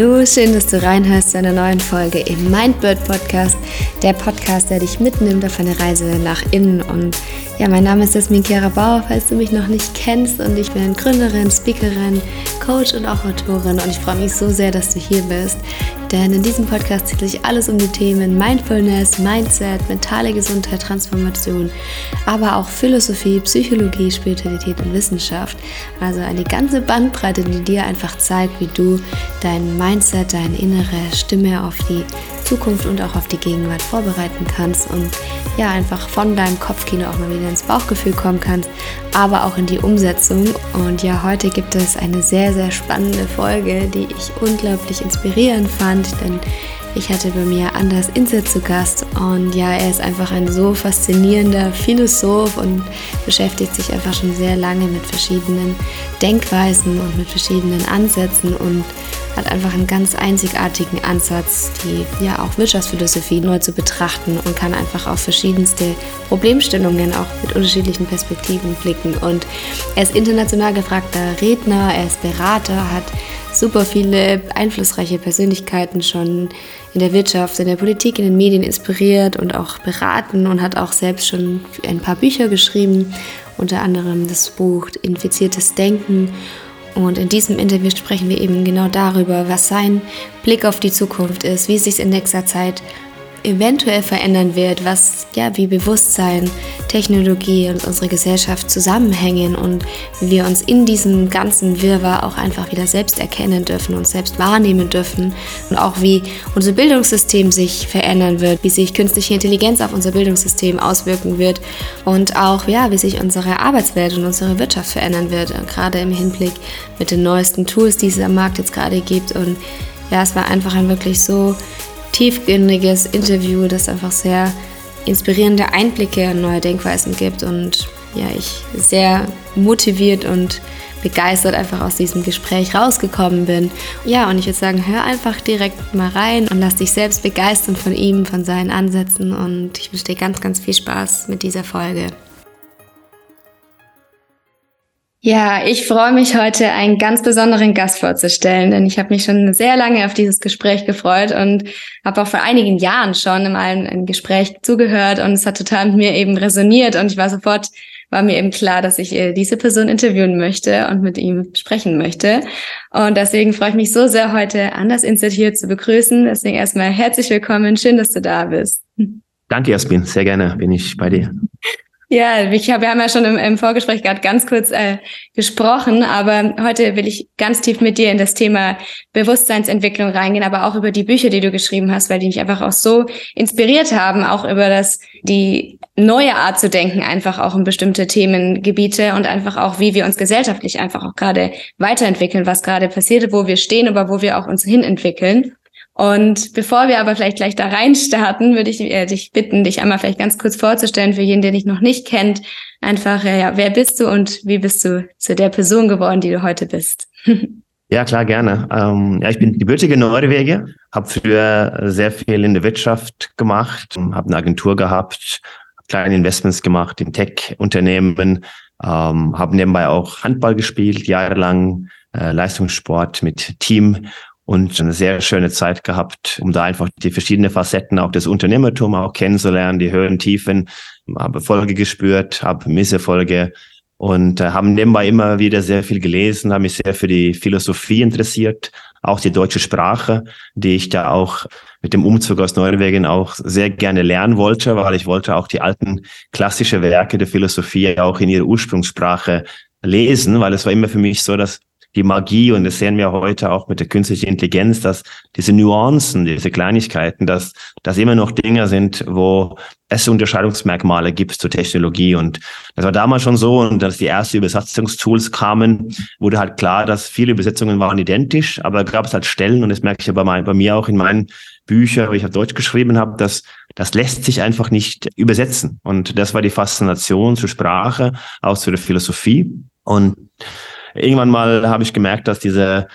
Hallo, schön, dass du reinhörst zu einer neuen Folge im Mindbird Podcast, der Podcast, der dich mitnimmt auf eine Reise nach innen. Und ja, mein Name ist Jasmin Kera Bauer, falls du mich noch nicht kennst. Und ich bin Gründerin, Speakerin, Coach und auch Autorin. Und ich freue mich so sehr, dass du hier bist. Denn in diesem Podcast dreht sich alles um die Themen Mindfulness, Mindset, mentale Gesundheit, Transformation, aber auch Philosophie, Psychologie, Spiritualität und Wissenschaft. Also eine ganze Bandbreite, die dir einfach zeigt, wie du dein Mindset, deine innere Stimme auf die Zukunft und auch auf die Gegenwart vorbereiten kannst und ja, einfach von deinem Kopfkino auch mal wieder ins Bauchgefühl kommen kannst, aber auch in die Umsetzung. Und ja, heute gibt es eine sehr, sehr spannende Folge, die ich unglaublich inspirierend fand, denn ich hatte bei mir Anders Inse zu Gast und ja, er ist einfach ein so faszinierender Philosoph und beschäftigt sich einfach schon sehr lange mit verschiedenen Denkweisen und mit verschiedenen Ansätzen und hat einfach einen ganz einzigartigen Ansatz, die ja auch Wirtschaftsphilosophie neu zu betrachten und kann einfach auf verschiedenste Problemstellungen auch mit unterschiedlichen Perspektiven blicken. Und er ist international gefragter Redner, er ist Berater, hat super viele einflussreiche Persönlichkeiten schon in der Wirtschaft, in der Politik, in den Medien inspiriert und auch beraten und hat auch selbst schon ein paar Bücher geschrieben, unter anderem das Buch Infiziertes Denken. Und in diesem Interview sprechen wir eben genau darüber, was sein Blick auf die Zukunft ist, wie sich in nächster Zeit eventuell verändern wird, was ja wie Bewusstsein, Technologie und unsere Gesellschaft zusammenhängen und wie wir uns in diesem ganzen Wirrwarr auch einfach wieder selbst erkennen dürfen und selbst wahrnehmen dürfen und auch wie unser Bildungssystem sich verändern wird, wie sich künstliche Intelligenz auf unser Bildungssystem auswirken wird und auch ja, wie sich unsere Arbeitswelt und unsere Wirtschaft verändern wird, gerade im Hinblick mit den neuesten Tools, die es am Markt jetzt gerade gibt. Und ja, es war einfach ein wirklich so tiefgründiges Interview, das einfach sehr inspirierende Einblicke in neue Denkweisen gibt und ja, ich sehr motiviert und begeistert einfach aus diesem Gespräch rausgekommen bin. Ja, und ich würde sagen, hör einfach direkt mal rein und lass dich selbst begeistern von ihm, von seinen Ansätzen und ich wünsche dir ganz, ganz viel Spaß mit dieser Folge. Ja, ich freue mich heute einen ganz besonderen Gast vorzustellen, denn ich habe mich schon sehr lange auf dieses Gespräch gefreut und habe auch vor einigen Jahren schon in einem Gespräch zugehört und es hat total mit mir eben resoniert und ich war sofort, war mir eben klar, dass ich äh, diese Person interviewen möchte und mit ihm sprechen möchte. Und deswegen freue ich mich so sehr, heute Anders Inset hier zu begrüßen. Deswegen erstmal herzlich willkommen. Schön, dass du da bist. Danke, Jasmin. Sehr gerne bin ich bei dir. Ja, ich hab, wir haben ja schon im, im Vorgespräch gerade ganz kurz äh, gesprochen, aber heute will ich ganz tief mit dir in das Thema Bewusstseinsentwicklung reingehen, aber auch über die Bücher, die du geschrieben hast, weil die mich einfach auch so inspiriert haben, auch über das die neue Art zu denken, einfach auch um bestimmte Themengebiete und einfach auch, wie wir uns gesellschaftlich einfach auch gerade weiterentwickeln, was gerade passiert, wo wir stehen, aber wo wir auch uns hinentwickeln. Und bevor wir aber vielleicht gleich da reinstarten, würde ich äh, dich bitten, dich einmal vielleicht ganz kurz vorzustellen für jeden, der dich noch nicht kennt. Einfach, äh, ja, wer bist du und wie bist du zu der Person geworden, die du heute bist? Ja, klar, gerne. Ähm, ja, ich bin gebürtige Norweger, habe früher sehr viel in der Wirtschaft gemacht, habe eine Agentur gehabt, kleine Investments gemacht in Tech-Unternehmen, ähm, habe nebenbei auch Handball gespielt, jahrelang äh, Leistungssport mit Team und eine sehr schöne Zeit gehabt, um da einfach die verschiedenen Facetten auch des Unternehmertums auch kennenzulernen, die Höhen, Tiefen, habe Folge gespürt, habe Misserfolge und äh, haben nebenbei immer wieder sehr viel gelesen, habe mich sehr für die Philosophie interessiert, auch die deutsche Sprache, die ich da auch mit dem Umzug aus Norwegen auch sehr gerne lernen wollte, weil ich wollte auch die alten klassische Werke der Philosophie auch in ihrer Ursprungssprache lesen, weil es war immer für mich so, dass die Magie, und das sehen wir heute auch mit der künstlichen Intelligenz, dass diese Nuancen, diese Kleinigkeiten, dass das immer noch Dinge sind, wo es Unterscheidungsmerkmale gibt zur Technologie. Und das war damals schon so. Und als die ersten Übersetzungstools kamen, wurde halt klar, dass viele Übersetzungen waren identisch, aber gab es halt Stellen, und das merke ich ja bei, mein, bei mir auch in meinen Büchern, wo ich auf Deutsch geschrieben habe, dass das lässt sich einfach nicht übersetzen. Und das war die Faszination zur Sprache, auch zu der Philosophie. Und irgendwann mal habe ich gemerkt, dass diese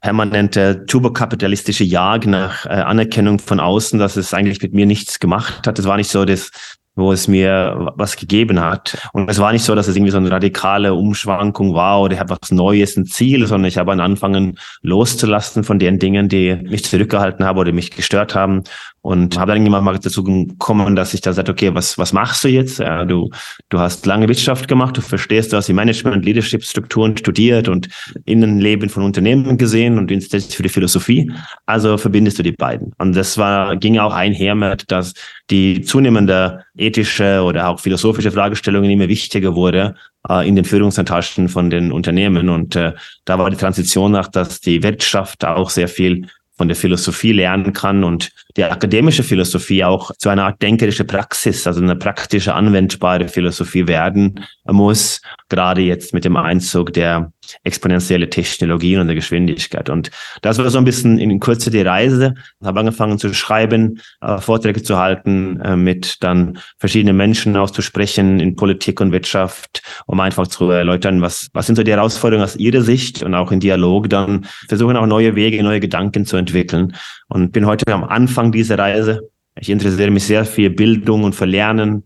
permanente turbokapitalistische Jag nach äh, Anerkennung von außen, dass es eigentlich mit mir nichts gemacht hat. Es war nicht so das wo es mir was gegeben hat. Und es war nicht so, dass es irgendwie so eine radikale Umschwankung war oder ich habe was Neues, ein Ziel, sondern ich habe angefangen loszulassen von den Dingen, die mich zurückgehalten haben oder mich gestört haben und habe dann irgendwann mal dazu gekommen, dass ich da sagte, okay, was, was machst du jetzt? Ja, du, du hast lange Wirtschaft gemacht, du verstehst, du hast die Management, Leadership Strukturen studiert und Innenleben von Unternehmen gesehen und interessierst für die Philosophie. Also verbindest du die beiden. Und das war, ging auch einher mit, dass die zunehmende ethische oder auch philosophische Fragestellungen immer wichtiger wurde äh, in den Führungsetagen von den Unternehmen. Und äh, da war die Transition nach, dass die Wirtschaft auch sehr viel von der Philosophie lernen kann und die akademische Philosophie auch zu einer Art denkerische Praxis, also eine praktische anwendbare Philosophie werden muss, gerade jetzt mit dem Einzug der exponentielle Technologien und der Geschwindigkeit. Und das war so ein bisschen in Kürze die Reise. Habe angefangen zu schreiben, äh, Vorträge zu halten, äh, mit dann verschiedenen Menschen auszusprechen in Politik und Wirtschaft, um einfach zu erläutern, was, was sind so die Herausforderungen aus ihrer Sicht und auch in Dialog dann versuchen auch neue Wege, neue Gedanken zu entwickeln. Und bin heute am Anfang dieser Reise. Ich interessiere mich sehr für Bildung und für Lernen,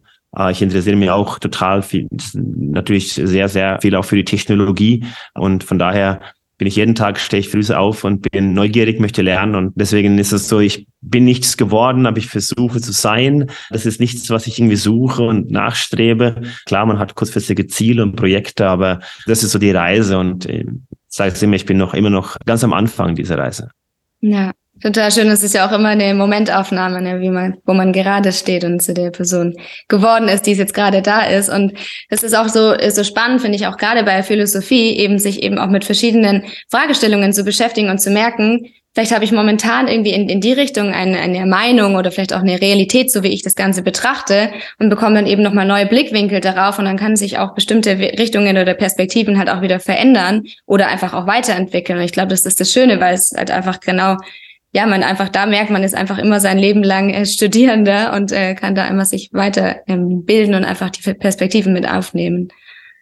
ich interessiere mich auch total viel, natürlich sehr, sehr viel auch für die Technologie. Und von daher bin ich jeden Tag, stehe ich früh auf und bin neugierig, möchte lernen. Und deswegen ist es so, ich bin nichts geworden, aber ich versuche zu sein. Das ist nichts, was ich irgendwie suche und nachstrebe. Klar, man hat kurzfristige Ziele und Projekte, aber das ist so die Reise. Und ich sage es immer, ich bin noch immer noch ganz am Anfang dieser Reise. Ja, Total schön. Es ist ja auch immer eine Momentaufnahme, ne, wie man, wo man gerade steht und zu der Person geworden ist, die es jetzt gerade da ist. Und es ist auch so, ist so spannend, finde ich auch gerade bei Philosophie, eben sich eben auch mit verschiedenen Fragestellungen zu beschäftigen und zu merken, vielleicht habe ich momentan irgendwie in, in die Richtung eine, eine Meinung oder vielleicht auch eine Realität, so wie ich das Ganze betrachte und bekomme dann eben nochmal neue Blickwinkel darauf und dann kann sich auch bestimmte Richtungen oder Perspektiven halt auch wieder verändern oder einfach auch weiterentwickeln. Und ich glaube, das ist das Schöne, weil es halt einfach genau ja, man einfach da merkt, man ist einfach immer sein Leben lang äh, Studierender und äh, kann da immer sich weiter ähm, bilden und einfach die Perspektiven mit aufnehmen.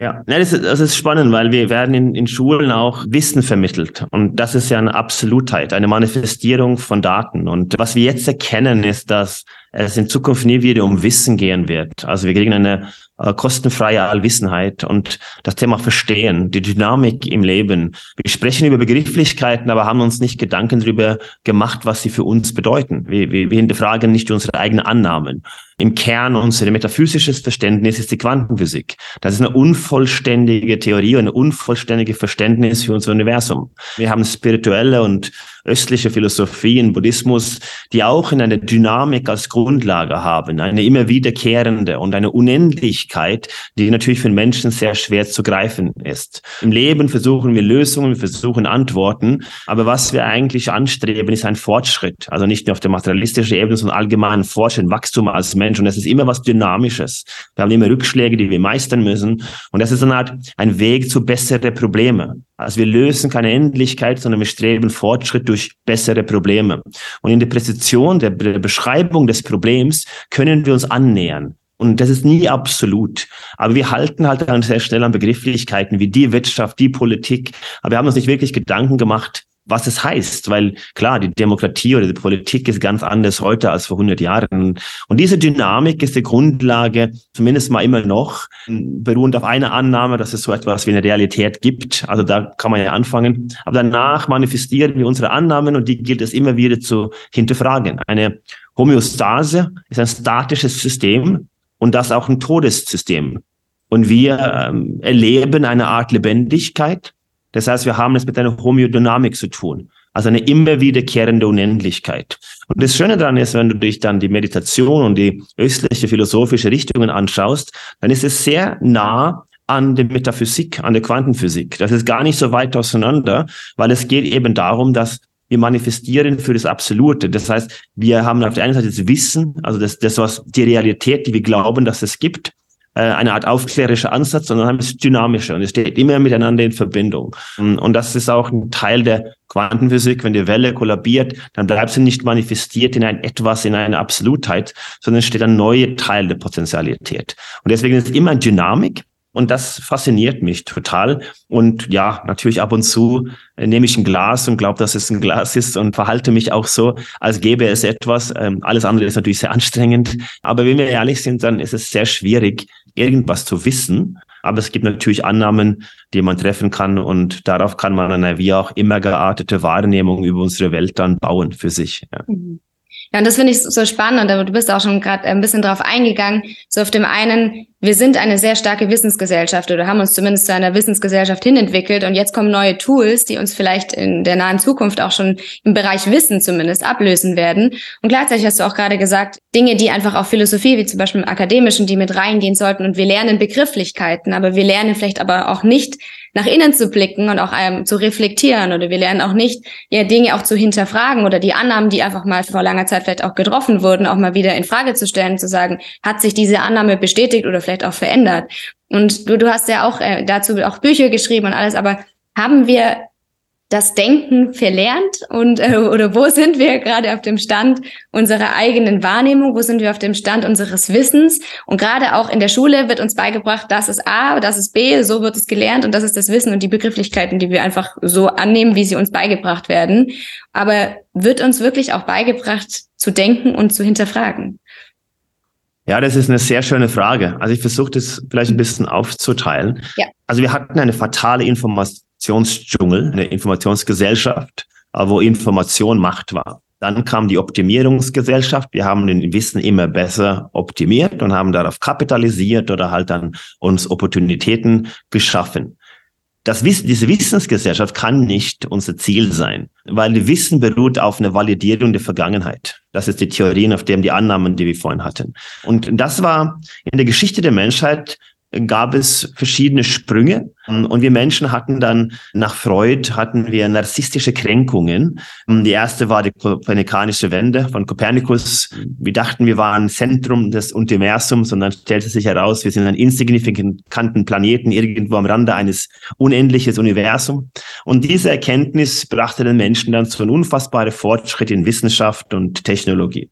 Ja, das ist, das ist spannend, weil wir werden in, in Schulen auch Wissen vermittelt. Und das ist ja eine Absolutheit, eine Manifestierung von Daten. Und was wir jetzt erkennen, ist, dass es in Zukunft nie wieder um Wissen gehen wird. Also wir kriegen eine äh, kostenfreie Allwissenheit und das Thema Verstehen, die Dynamik im Leben. Wir sprechen über Begrifflichkeiten, aber haben uns nicht Gedanken darüber gemacht, was sie für uns bedeuten. Wir, wir, wir hinterfragen nicht unsere eigenen Annahmen. Im Kern unser metaphysisches Verständnis ist die Quantenphysik. Das ist eine unvollständige Theorie, eine unvollständige Verständnis für unser Universum. Wir haben spirituelle und östliche Philosophien, Buddhismus, die auch in einer Dynamik als Grundlage haben, eine immer wiederkehrende und eine Unendlichkeit, die natürlich für Menschen sehr schwer zu greifen ist. Im Leben versuchen wir Lösungen, wir versuchen Antworten, aber was wir eigentlich anstreben, ist ein Fortschritt. Also nicht nur auf der materialistischen Ebene, sondern allgemein Fortschritt, Wachstum als Mensch. Und es ist immer was Dynamisches. Wir haben immer Rückschläge, die wir meistern müssen. Und das ist eine Art, ein Weg zu besseren Problemen. Also wir lösen keine Endlichkeit, sondern wir streben Fortschritt durch bessere Probleme. Und in der Präzision der Beschreibung des Problems können wir uns annähern. Und das ist nie absolut. Aber wir halten halt dann sehr schnell an Begrifflichkeiten wie die Wirtschaft, die Politik. Aber wir haben uns nicht wirklich Gedanken gemacht, was es heißt, weil klar, die Demokratie oder die Politik ist ganz anders heute als vor 100 Jahren. Und diese Dynamik ist die Grundlage, zumindest mal immer noch, beruhend auf einer Annahme, dass es so etwas wie eine Realität gibt. Also da kann man ja anfangen. Aber danach manifestieren wir unsere Annahmen und die gilt es immer wieder zu hinterfragen. Eine Homöostase ist ein statisches System und das auch ein Todessystem. Und wir ähm, erleben eine Art Lebendigkeit, das heißt, wir haben es mit einer Homöodynamik zu tun. Also eine immer wiederkehrende Unendlichkeit. Und das Schöne daran ist, wenn du dich dann die Meditation und die östliche philosophische Richtungen anschaust, dann ist es sehr nah an der Metaphysik, an der Quantenphysik. Das ist gar nicht so weit auseinander, weil es geht eben darum, dass wir manifestieren für das Absolute. Das heißt, wir haben auf der einen Seite das Wissen, also das, das was die Realität, die wir glauben, dass es gibt äh, eine Art aufklärischer Ansatz, sondern haben es dynamischer und es steht immer miteinander in Verbindung. Und das ist auch ein Teil der Quantenphysik. Wenn die Welle kollabiert, dann bleibt sie nicht manifestiert in ein etwas, in eine Absolutheit, sondern es steht ein neuer Teil der Potentialität. Und deswegen ist es immer Dynamik, Und das fasziniert mich total. Und ja, natürlich ab und zu äh, nehme ich ein Glas und glaube, dass es ein Glas ist und verhalte mich auch so, als gäbe es etwas. Ähm, alles andere ist natürlich sehr anstrengend. Aber wenn wir ehrlich sind, dann ist es sehr schwierig, irgendwas zu wissen. Aber es gibt natürlich Annahmen, die man treffen kann und darauf kann man eine wie auch immer geartete Wahrnehmung über unsere Welt dann bauen für sich. Ja. Mhm. Ja, und das finde ich so spannend und du bist auch schon gerade ein bisschen drauf eingegangen. So auf dem einen, wir sind eine sehr starke Wissensgesellschaft oder haben uns zumindest zu einer Wissensgesellschaft hinentwickelt und jetzt kommen neue Tools, die uns vielleicht in der nahen Zukunft auch schon im Bereich Wissen zumindest ablösen werden. Und gleichzeitig hast du auch gerade gesagt, Dinge, die einfach auch Philosophie, wie zum Beispiel im Akademischen, die mit reingehen sollten und wir lernen Begrifflichkeiten, aber wir lernen vielleicht aber auch nicht nach innen zu blicken und auch ähm, zu reflektieren oder wir lernen auch nicht, ja, Dinge auch zu hinterfragen oder die Annahmen, die einfach mal vor langer Zeit vielleicht auch getroffen wurden, auch mal wieder in Frage zu stellen, zu sagen, hat sich diese Annahme bestätigt oder vielleicht auch verändert? Und du, du hast ja auch äh, dazu auch Bücher geschrieben und alles, aber haben wir das Denken verlernt und äh, oder wo sind wir gerade auf dem Stand unserer eigenen Wahrnehmung, wo sind wir auf dem Stand unseres Wissens und gerade auch in der Schule wird uns beigebracht, das ist A, das ist B, so wird es gelernt und das ist das Wissen und die Begrifflichkeiten, die wir einfach so annehmen, wie sie uns beigebracht werden, aber wird uns wirklich auch beigebracht zu denken und zu hinterfragen? Ja, das ist eine sehr schöne Frage. Also ich versuche das vielleicht ein bisschen aufzuteilen. Ja. Also wir hatten eine fatale Information Informationsdschungel, eine Informationsgesellschaft, äh, wo Information Macht war. Dann kam die Optimierungsgesellschaft. Wir haben den Wissen immer besser optimiert und haben darauf kapitalisiert oder halt dann uns Opportunitäten geschaffen. Das Wissen, diese Wissensgesellschaft kann nicht unser Ziel sein, weil Wissen beruht auf einer Validierung der Vergangenheit. Das ist die Theorien, auf dem die Annahmen, die wir vorhin hatten. Und das war in der Geschichte der Menschheit gab es verschiedene Sprünge und wir Menschen hatten dann nach Freud hatten wir narzisstische Kränkungen. Die erste war die kopernikanische Wende von Kopernikus. Wir dachten, wir waren Zentrum des Universums und dann stellte sich heraus, wir sind ein insignifikanten Planeten irgendwo am Rande eines unendliches Universums. Und diese Erkenntnis brachte den Menschen dann zu einem unfassbaren Fortschritt in Wissenschaft und Technologie.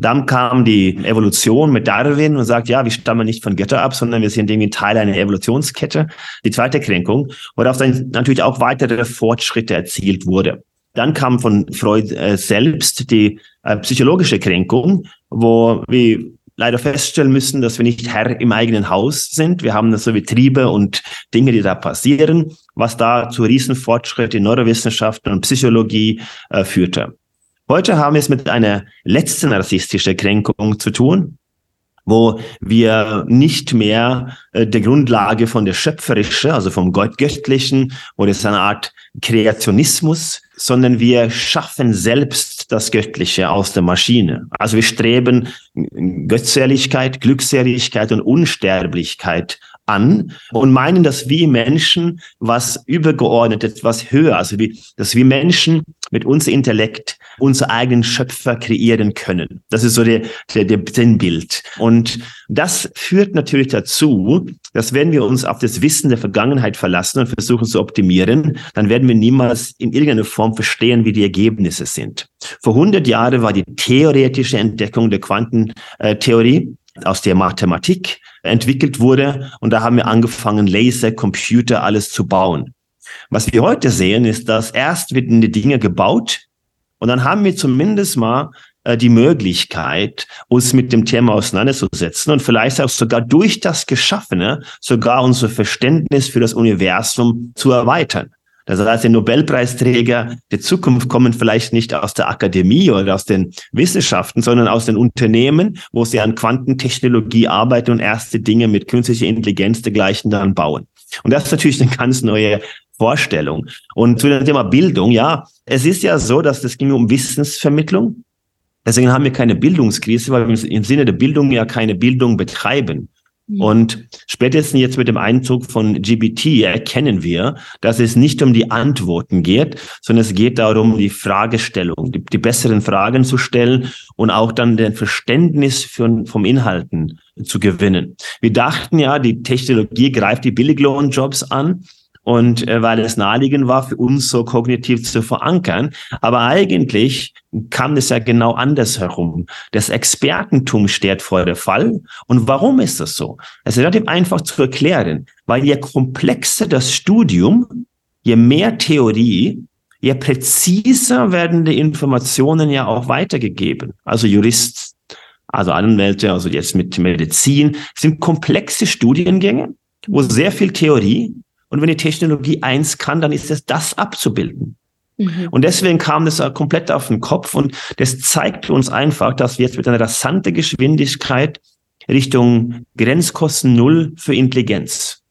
Dann kam die Evolution mit Darwin und sagt, ja, wir stammen nicht von Götter ab, sondern wir sind irgendwie Teil einer Evolutionskette. Die zweite Kränkung, worauf dann natürlich auch weitere Fortschritte erzielt wurde. Dann kam von Freud äh, selbst die äh, psychologische Kränkung, wo wir leider feststellen müssen, dass wir nicht Herr im eigenen Haus sind. Wir haben so Betriebe und Dinge, die da passieren, was da zu Riesenfortschritt in Neurowissenschaften und Psychologie äh, führte. Heute haben wir es mit einer letzten rassistischen Kränkung zu tun, wo wir nicht mehr äh, der Grundlage von der Schöpferische, also vom Göttlichen, oder ist eine Art Kreationismus, sondern wir schaffen selbst das Göttliche aus der Maschine. Also wir streben Göttseligkeit, Glückseligkeit und Unsterblichkeit an und meinen, dass wir Menschen was übergeordnet, etwas höher, also wie, dass wir Menschen mit unserem Intellekt unsere eigenen Schöpfer kreieren können. Das ist so der, der, der Sinnbild. Und das führt natürlich dazu, dass wenn wir uns auf das Wissen der Vergangenheit verlassen und versuchen zu optimieren, dann werden wir niemals in irgendeiner Form verstehen, wie die Ergebnisse sind. Vor 100 Jahren war die theoretische Entdeckung der Quantentheorie aus der Mathematik entwickelt wurde. Und da haben wir angefangen, Laser, Computer, alles zu bauen. Was wir heute sehen, ist, dass erst werden die Dinge gebaut und dann haben wir zumindest mal äh, die Möglichkeit, uns mit dem Thema auseinanderzusetzen und vielleicht auch sogar durch das Geschaffene sogar unser Verständnis für das Universum zu erweitern. Das heißt, die Nobelpreisträger der Zukunft kommen vielleicht nicht aus der Akademie oder aus den Wissenschaften, sondern aus den Unternehmen, wo sie an Quantentechnologie arbeiten und erste Dinge mit künstlicher Intelligenz dergleichen dann bauen. Und das ist natürlich eine ganz neue Vorstellung. Und zu dem Thema Bildung, ja, es ist ja so, dass das ging um Wissensvermittlung. Deswegen haben wir keine Bildungskrise, weil wir im Sinne der Bildung ja keine Bildung betreiben. Und spätestens jetzt mit dem Einzug von GBT erkennen wir, dass es nicht um die Antworten geht, sondern es geht darum, die Fragestellung, die, die besseren Fragen zu stellen und auch dann den Verständnis für, vom Inhalten zu gewinnen. Wir dachten ja, die Technologie greift die Billiglohnjobs an. Und äh, weil es naheliegend war, für uns so kognitiv zu verankern. Aber eigentlich kam es ja genau andersherum. Das Expertentum steht vor der Fall. Und warum ist das so? Es ist relativ einfach zu erklären, weil je komplexer das Studium, je mehr Theorie, je präziser werden die Informationen ja auch weitergegeben. Also Jurist, also Anwälte, also jetzt mit Medizin, sind komplexe Studiengänge, wo sehr viel Theorie und wenn die Technologie eins kann, dann ist es das abzubilden. Mhm. Und deswegen kam das komplett auf den Kopf und das zeigt uns einfach, dass wir jetzt mit einer rasanten Geschwindigkeit Richtung Grenzkosten Null für Intelligenz.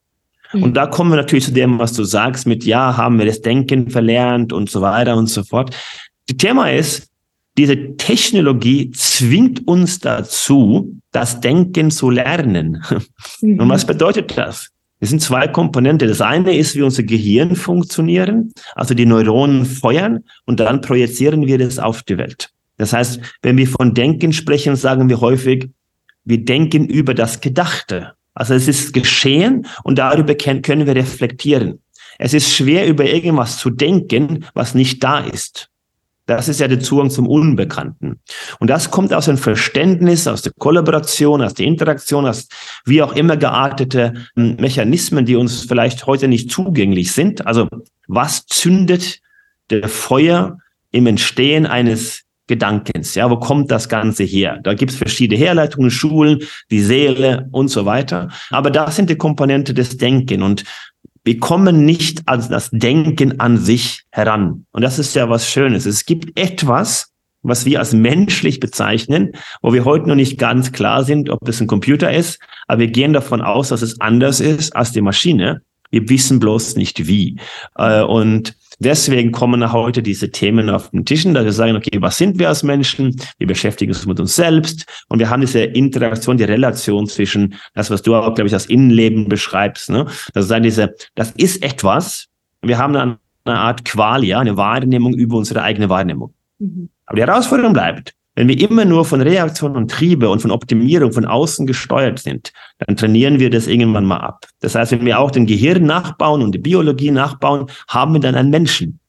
Mhm. Und da kommen wir natürlich zu dem, was du sagst, mit ja, haben wir das Denken verlernt und so weiter und so fort. Das Thema ist, diese Technologie zwingt uns dazu, das Denken zu lernen. Mhm. Und was bedeutet das? Es sind zwei Komponenten. Das eine ist, wie unser Gehirn funktionieren, also die Neuronen feuern und dann projizieren wir das auf die Welt. Das heißt, wenn wir von Denken sprechen, sagen wir häufig, wir denken über das Gedachte. Also es ist geschehen und darüber können wir reflektieren. Es ist schwer, über irgendwas zu denken, was nicht da ist. Das ist ja der Zugang zum Unbekannten. Und das kommt aus dem Verständnis, aus der Kollaboration, aus der Interaktion, aus wie auch immer geartete hm, Mechanismen, die uns vielleicht heute nicht zugänglich sind. Also was zündet der Feuer im Entstehen eines Gedankens. Ja, wo kommt das Ganze her? Da gibt es verschiedene Herleitungen, Schulen, die Seele und so weiter. Aber das sind die Komponente des Denken. Und wir kommen nicht an das Denken an sich heran. Und das ist ja was Schönes. Es gibt etwas, was wir als menschlich bezeichnen, wo wir heute noch nicht ganz klar sind, ob es ein Computer ist, aber wir gehen davon aus, dass es anders ist als die Maschine. Wir wissen bloß nicht wie. Äh, und deswegen kommen heute diese Themen auf den Tischen, dass wir sagen, okay, was sind wir als Menschen? Wir beschäftigen uns mit uns selbst und wir haben diese Interaktion, die Relation zwischen das, was du auch, glaube ich, als Innenleben beschreibst. Ne? Das ist diese, das ist etwas. Wir haben eine, eine Art Qualia, eine Wahrnehmung über unsere eigene Wahrnehmung. Mhm. Aber die Herausforderung bleibt, wenn wir immer nur von Reaktion und Triebe und von Optimierung von außen gesteuert sind, dann trainieren wir das irgendwann mal ab. Das heißt, wenn wir auch den Gehirn nachbauen und die Biologie nachbauen, haben wir dann einen Menschen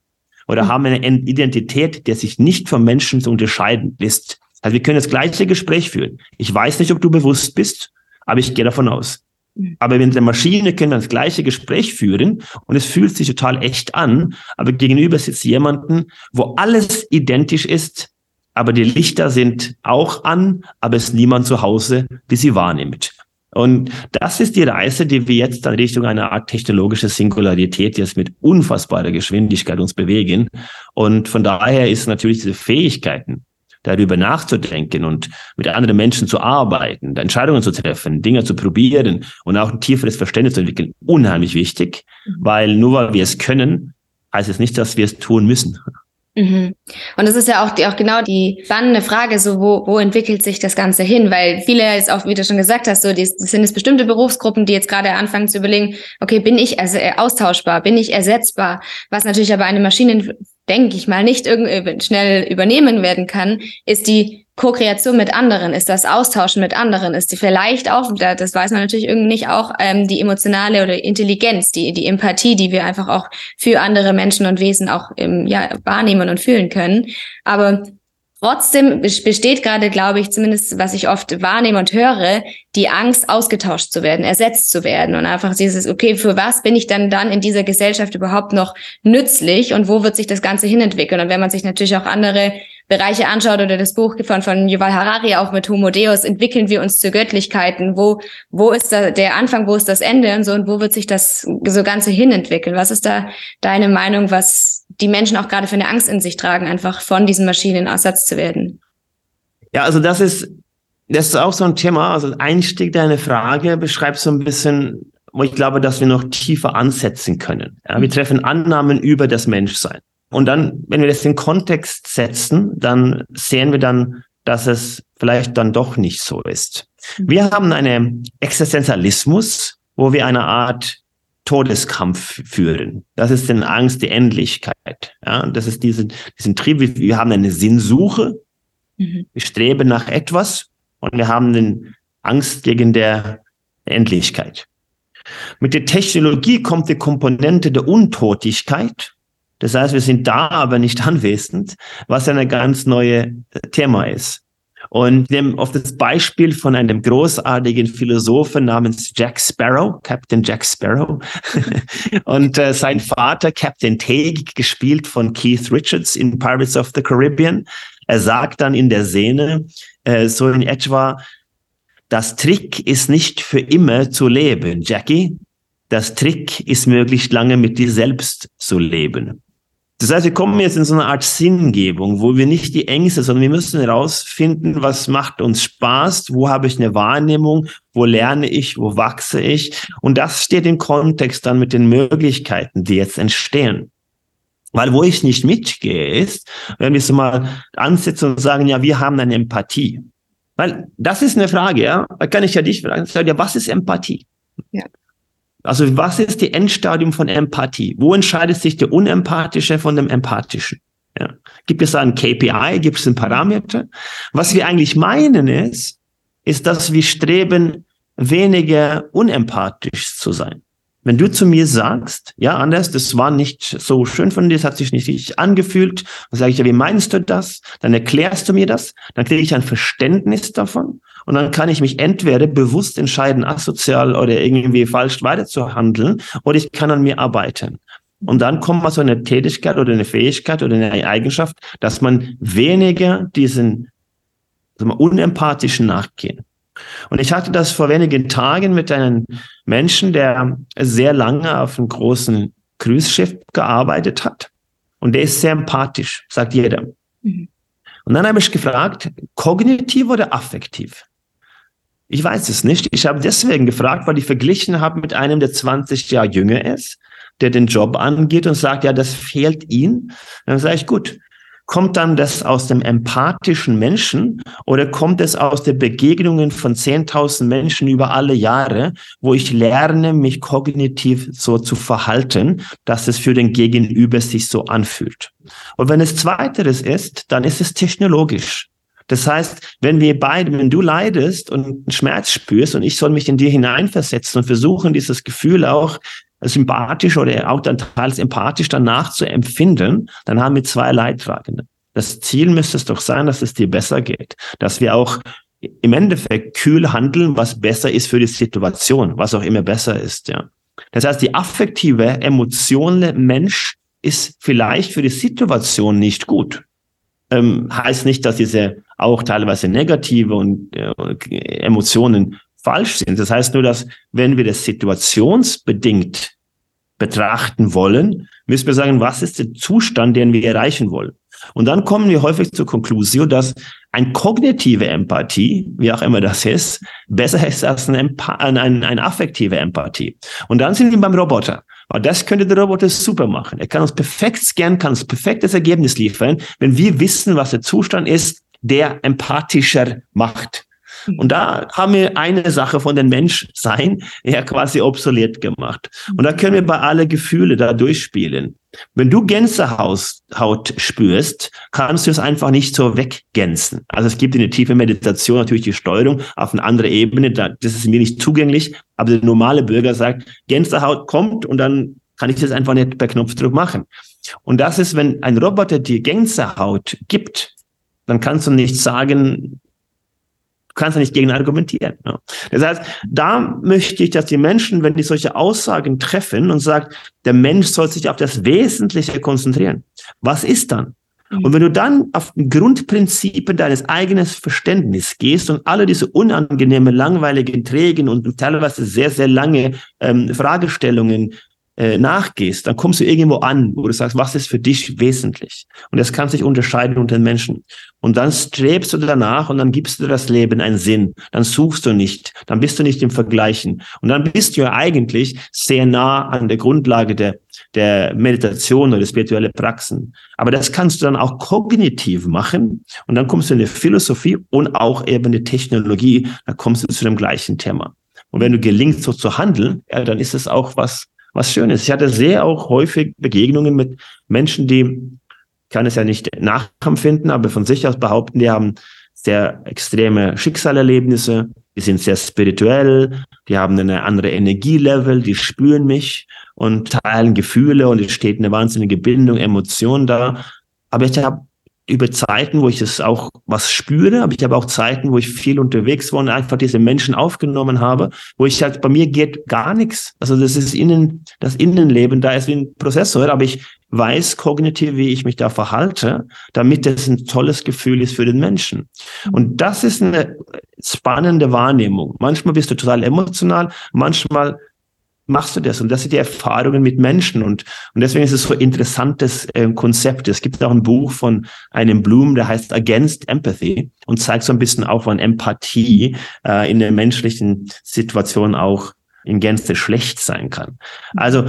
oder mhm. haben eine Identität, der sich nicht vom Menschen zu unterscheiden ist. Also wir können das gleiche Gespräch führen. Ich weiß nicht, ob du bewusst bist, aber ich gehe davon aus. Mhm. Aber mit der Maschine können wir das gleiche Gespräch führen und es fühlt sich total echt an, aber gegenüber sitzt jemanden, wo alles identisch ist, aber die Lichter sind auch an, aber es ist niemand zu Hause, die sie wahrnimmt. Und das ist die Reise, die wir jetzt dann Richtung einer Art technologische Singularität jetzt mit unfassbarer Geschwindigkeit uns bewegen. Und von daher ist natürlich diese Fähigkeiten, darüber nachzudenken und mit anderen Menschen zu arbeiten, Entscheidungen zu treffen, Dinge zu probieren und auch ein tieferes Verständnis zu entwickeln, unheimlich wichtig, mhm. weil nur weil wir es können, heißt es nicht, dass wir es tun müssen. Mhm. Und das ist ja auch, die, auch genau die spannende Frage, so wo, wo entwickelt sich das Ganze hin? Weil viele jetzt auch, wie du schon gesagt hast, so die, sind es bestimmte Berufsgruppen, die jetzt gerade anfangen zu überlegen, okay, bin ich also austauschbar, bin ich ersetzbar? Was natürlich aber eine Maschine, denke ich mal, nicht irgendwie schnell übernehmen werden kann, ist die Co-Kreation mit anderen, ist das Austauschen mit anderen, ist die vielleicht auch, das weiß man natürlich irgendwie nicht, auch ähm, die emotionale oder Intelligenz, die, die Empathie, die wir einfach auch für andere Menschen und Wesen auch im, ja, wahrnehmen und fühlen können. Aber Trotzdem besteht gerade, glaube ich, zumindest was ich oft wahrnehme und höre, die Angst, ausgetauscht zu werden, ersetzt zu werden und einfach dieses, okay, für was bin ich dann dann in dieser Gesellschaft überhaupt noch nützlich und wo wird sich das Ganze hinentwickeln? Und wenn man sich natürlich auch andere Bereiche anschaut oder das Buch von, von Yuval Harari auch mit Homo Deus, entwickeln wir uns zu Göttlichkeiten. Wo, wo ist da der Anfang, wo ist das Ende und so und wo wird sich das so Ganze hinentwickeln? Was ist da deine Meinung, was die Menschen auch gerade für eine Angst in sich tragen, einfach von diesen Maschinen ersetzt zu werden? Ja, also das ist, das ist auch so ein Thema. Also Einstieg deine Frage beschreibt so ein bisschen, wo ich glaube, dass wir noch tiefer ansetzen können. Ja, wir treffen Annahmen über das Menschsein. Und dann, wenn wir das in Kontext setzen, dann sehen wir dann, dass es vielleicht dann doch nicht so ist. Wir haben einen Existenzialismus, wo wir eine Art Todeskampf führen. Das ist die Angst, die Endlichkeit. Ja, das ist diese, diesen Trieb. Wir haben eine Sinnsuche. Mhm. Wir streben nach etwas und wir haben den Angst gegen der Endlichkeit. Mit der Technologie kommt die Komponente der Untotigkeit. Das heißt, wir sind da, aber nicht anwesend, was eine ganz neue äh, Thema ist. Und nehmen auf das Beispiel von einem großartigen Philosophen namens Jack Sparrow, Captain Jack Sparrow, und äh, sein Vater, Captain Teague, gespielt von Keith Richards in Pirates of the Caribbean. Er sagt dann in der Szene äh, so in etwa, das Trick ist nicht für immer zu leben, Jackie. Das Trick ist möglichst lange mit dir selbst zu leben. Das heißt, wir kommen jetzt in so eine Art Sinngebung, wo wir nicht die Ängste, sondern wir müssen herausfinden, was macht uns Spaß, wo habe ich eine Wahrnehmung, wo lerne ich, wo wachse ich. Und das steht im Kontext dann mit den Möglichkeiten, die jetzt entstehen. Weil wo ich nicht mitgehe, ist, wenn wir es mal ansetzen und sagen, ja, wir haben eine Empathie. Weil das ist eine Frage, ja. Da kann ich ja dich fragen, ja, was ist Empathie? Ja. Also was ist die Endstadium von Empathie? Wo entscheidet sich der Unempathische von dem Empathischen? Ja. Gibt es da ein KPI? Gibt es einen Parameter? Was wir eigentlich meinen ist, ist, dass wir streben, weniger unempathisch zu sein. Wenn du zu mir sagst, ja, Anders, das war nicht so schön von dir, das hat sich nicht richtig angefühlt, dann sage ich ja, wie meinst du das? Dann erklärst du mir das, dann kriege ich ein Verständnis davon und dann kann ich mich entweder bewusst entscheiden, asozial oder irgendwie falsch weiterzuhandeln oder ich kann an mir arbeiten. Und dann kommt mal so eine Tätigkeit oder eine Fähigkeit oder eine Eigenschaft, dass man weniger diesen sagen wir, unempathischen nachgehen. Und ich hatte das vor wenigen Tagen mit einem Menschen, der sehr lange auf einem großen Cruise-Schiff gearbeitet hat. Und der ist sehr empathisch, sagt jeder. Mhm. Und dann habe ich gefragt, kognitiv oder affektiv? Ich weiß es nicht. Ich habe deswegen gefragt, weil ich verglichen habe mit einem, der 20 Jahre jünger ist, der den Job angeht und sagt, ja, das fehlt ihm. Dann sage ich, gut, Kommt dann das aus dem empathischen Menschen oder kommt es aus der Begegnungen von 10.000 Menschen über alle Jahre, wo ich lerne, mich kognitiv so zu verhalten, dass es für den Gegenüber sich so anfühlt? Und wenn es zweiteres ist, dann ist es technologisch. Das heißt, wenn wir beide, wenn du leidest und Schmerz spürst und ich soll mich in dir hineinversetzen und versuchen, dieses Gefühl auch sympathisch oder auch dann teils empathisch danach zu empfinden, dann haben wir zwei Leidtragende. Das Ziel müsste es doch sein, dass es dir besser geht, dass wir auch im Endeffekt kühl handeln, was besser ist für die Situation, was auch immer besser ist, ja. Das heißt, die affektive, emotionale Mensch ist vielleicht für die Situation nicht gut. Ähm, heißt nicht, dass diese auch teilweise negative und äh, Emotionen falsch sind. Das heißt nur, dass wenn wir das situationsbedingt betrachten wollen, müssen wir sagen, was ist der Zustand, den wir erreichen wollen. Und dann kommen wir häufig zur Konklusion, dass ein kognitive Empathie, wie auch immer das ist, besser ist als eine, Empa eine, eine affektive Empathie. Und dann sind wir beim Roboter. Aber das könnte der Roboter super machen. Er kann uns perfekt scannen, kann uns perfektes Ergebnis liefern, wenn wir wissen, was der Zustand ist, der empathischer macht. Und da haben wir eine Sache von den Menschsein ja quasi obsolet gemacht. Und da können wir bei alle Gefühle da durchspielen. Wenn du Gänsehaut spürst, kannst du es einfach nicht so weggänzen. Also es gibt in der tiefen Meditation natürlich die Steuerung auf eine andere Ebene. Das ist mir nicht zugänglich. Aber der normale Bürger sagt, Gänsehaut kommt und dann kann ich das einfach nicht per Knopfdruck machen. Und das ist, wenn ein Roboter dir Gänsehaut gibt, dann kannst du nicht sagen, Du kannst ja nicht gegen argumentieren. Ja. Das heißt, da möchte ich, dass die Menschen, wenn die solche Aussagen treffen und sagt, der Mensch soll sich auf das Wesentliche konzentrieren. Was ist dann? Mhm. Und wenn du dann auf die Grundprinzipien deines eigenen Verständnisses gehst und alle diese unangenehmen, langweiligen, trägen und teilweise sehr, sehr lange ähm, Fragestellungen äh, nachgehst, dann kommst du irgendwo an, wo du sagst, was ist für dich wesentlich? Und das kann sich unterscheiden unter den Menschen. Und dann strebst du danach und dann gibst du das Leben einen Sinn. Dann suchst du nicht, dann bist du nicht im Vergleichen. Und dann bist du ja eigentlich sehr nah an der Grundlage der, der Meditation oder spirituelle Praxen. Aber das kannst du dann auch kognitiv machen. Und dann kommst du in die Philosophie und auch eben die Technologie. Dann kommst du zu dem gleichen Thema. Und wenn du gelingst, so zu handeln, ja, dann ist es auch was, was Schönes. Ich hatte sehr auch häufig Begegnungen mit Menschen, die, kann es ja nicht nachempfinden, aber von sich aus behaupten, die haben sehr extreme Schicksalerlebnisse, die sind sehr spirituell, die haben eine andere Energielevel, die spüren mich und teilen Gefühle und es steht eine wahnsinnige Bindung, Emotion da. Aber ich habe über Zeiten, wo ich es auch was spüre, aber ich habe auch Zeiten, wo ich viel unterwegs war und einfach diese Menschen aufgenommen habe, wo ich halt, bei mir geht gar nichts. Also das ist innen, das Innenleben, da ist wie ein Prozessor, aber ich weiß kognitiv, wie ich mich da verhalte, damit es ein tolles Gefühl ist für den Menschen. Und das ist eine spannende Wahrnehmung. Manchmal bist du total emotional, manchmal machst du das? Und das sind die Erfahrungen mit Menschen. Und, und deswegen ist es so ein interessantes äh, Konzept. Es gibt auch ein Buch von einem Bloom, der heißt Against Empathy und zeigt so ein bisschen auch, wann Empathie äh, in der menschlichen Situation auch in Gänze schlecht sein kann. Also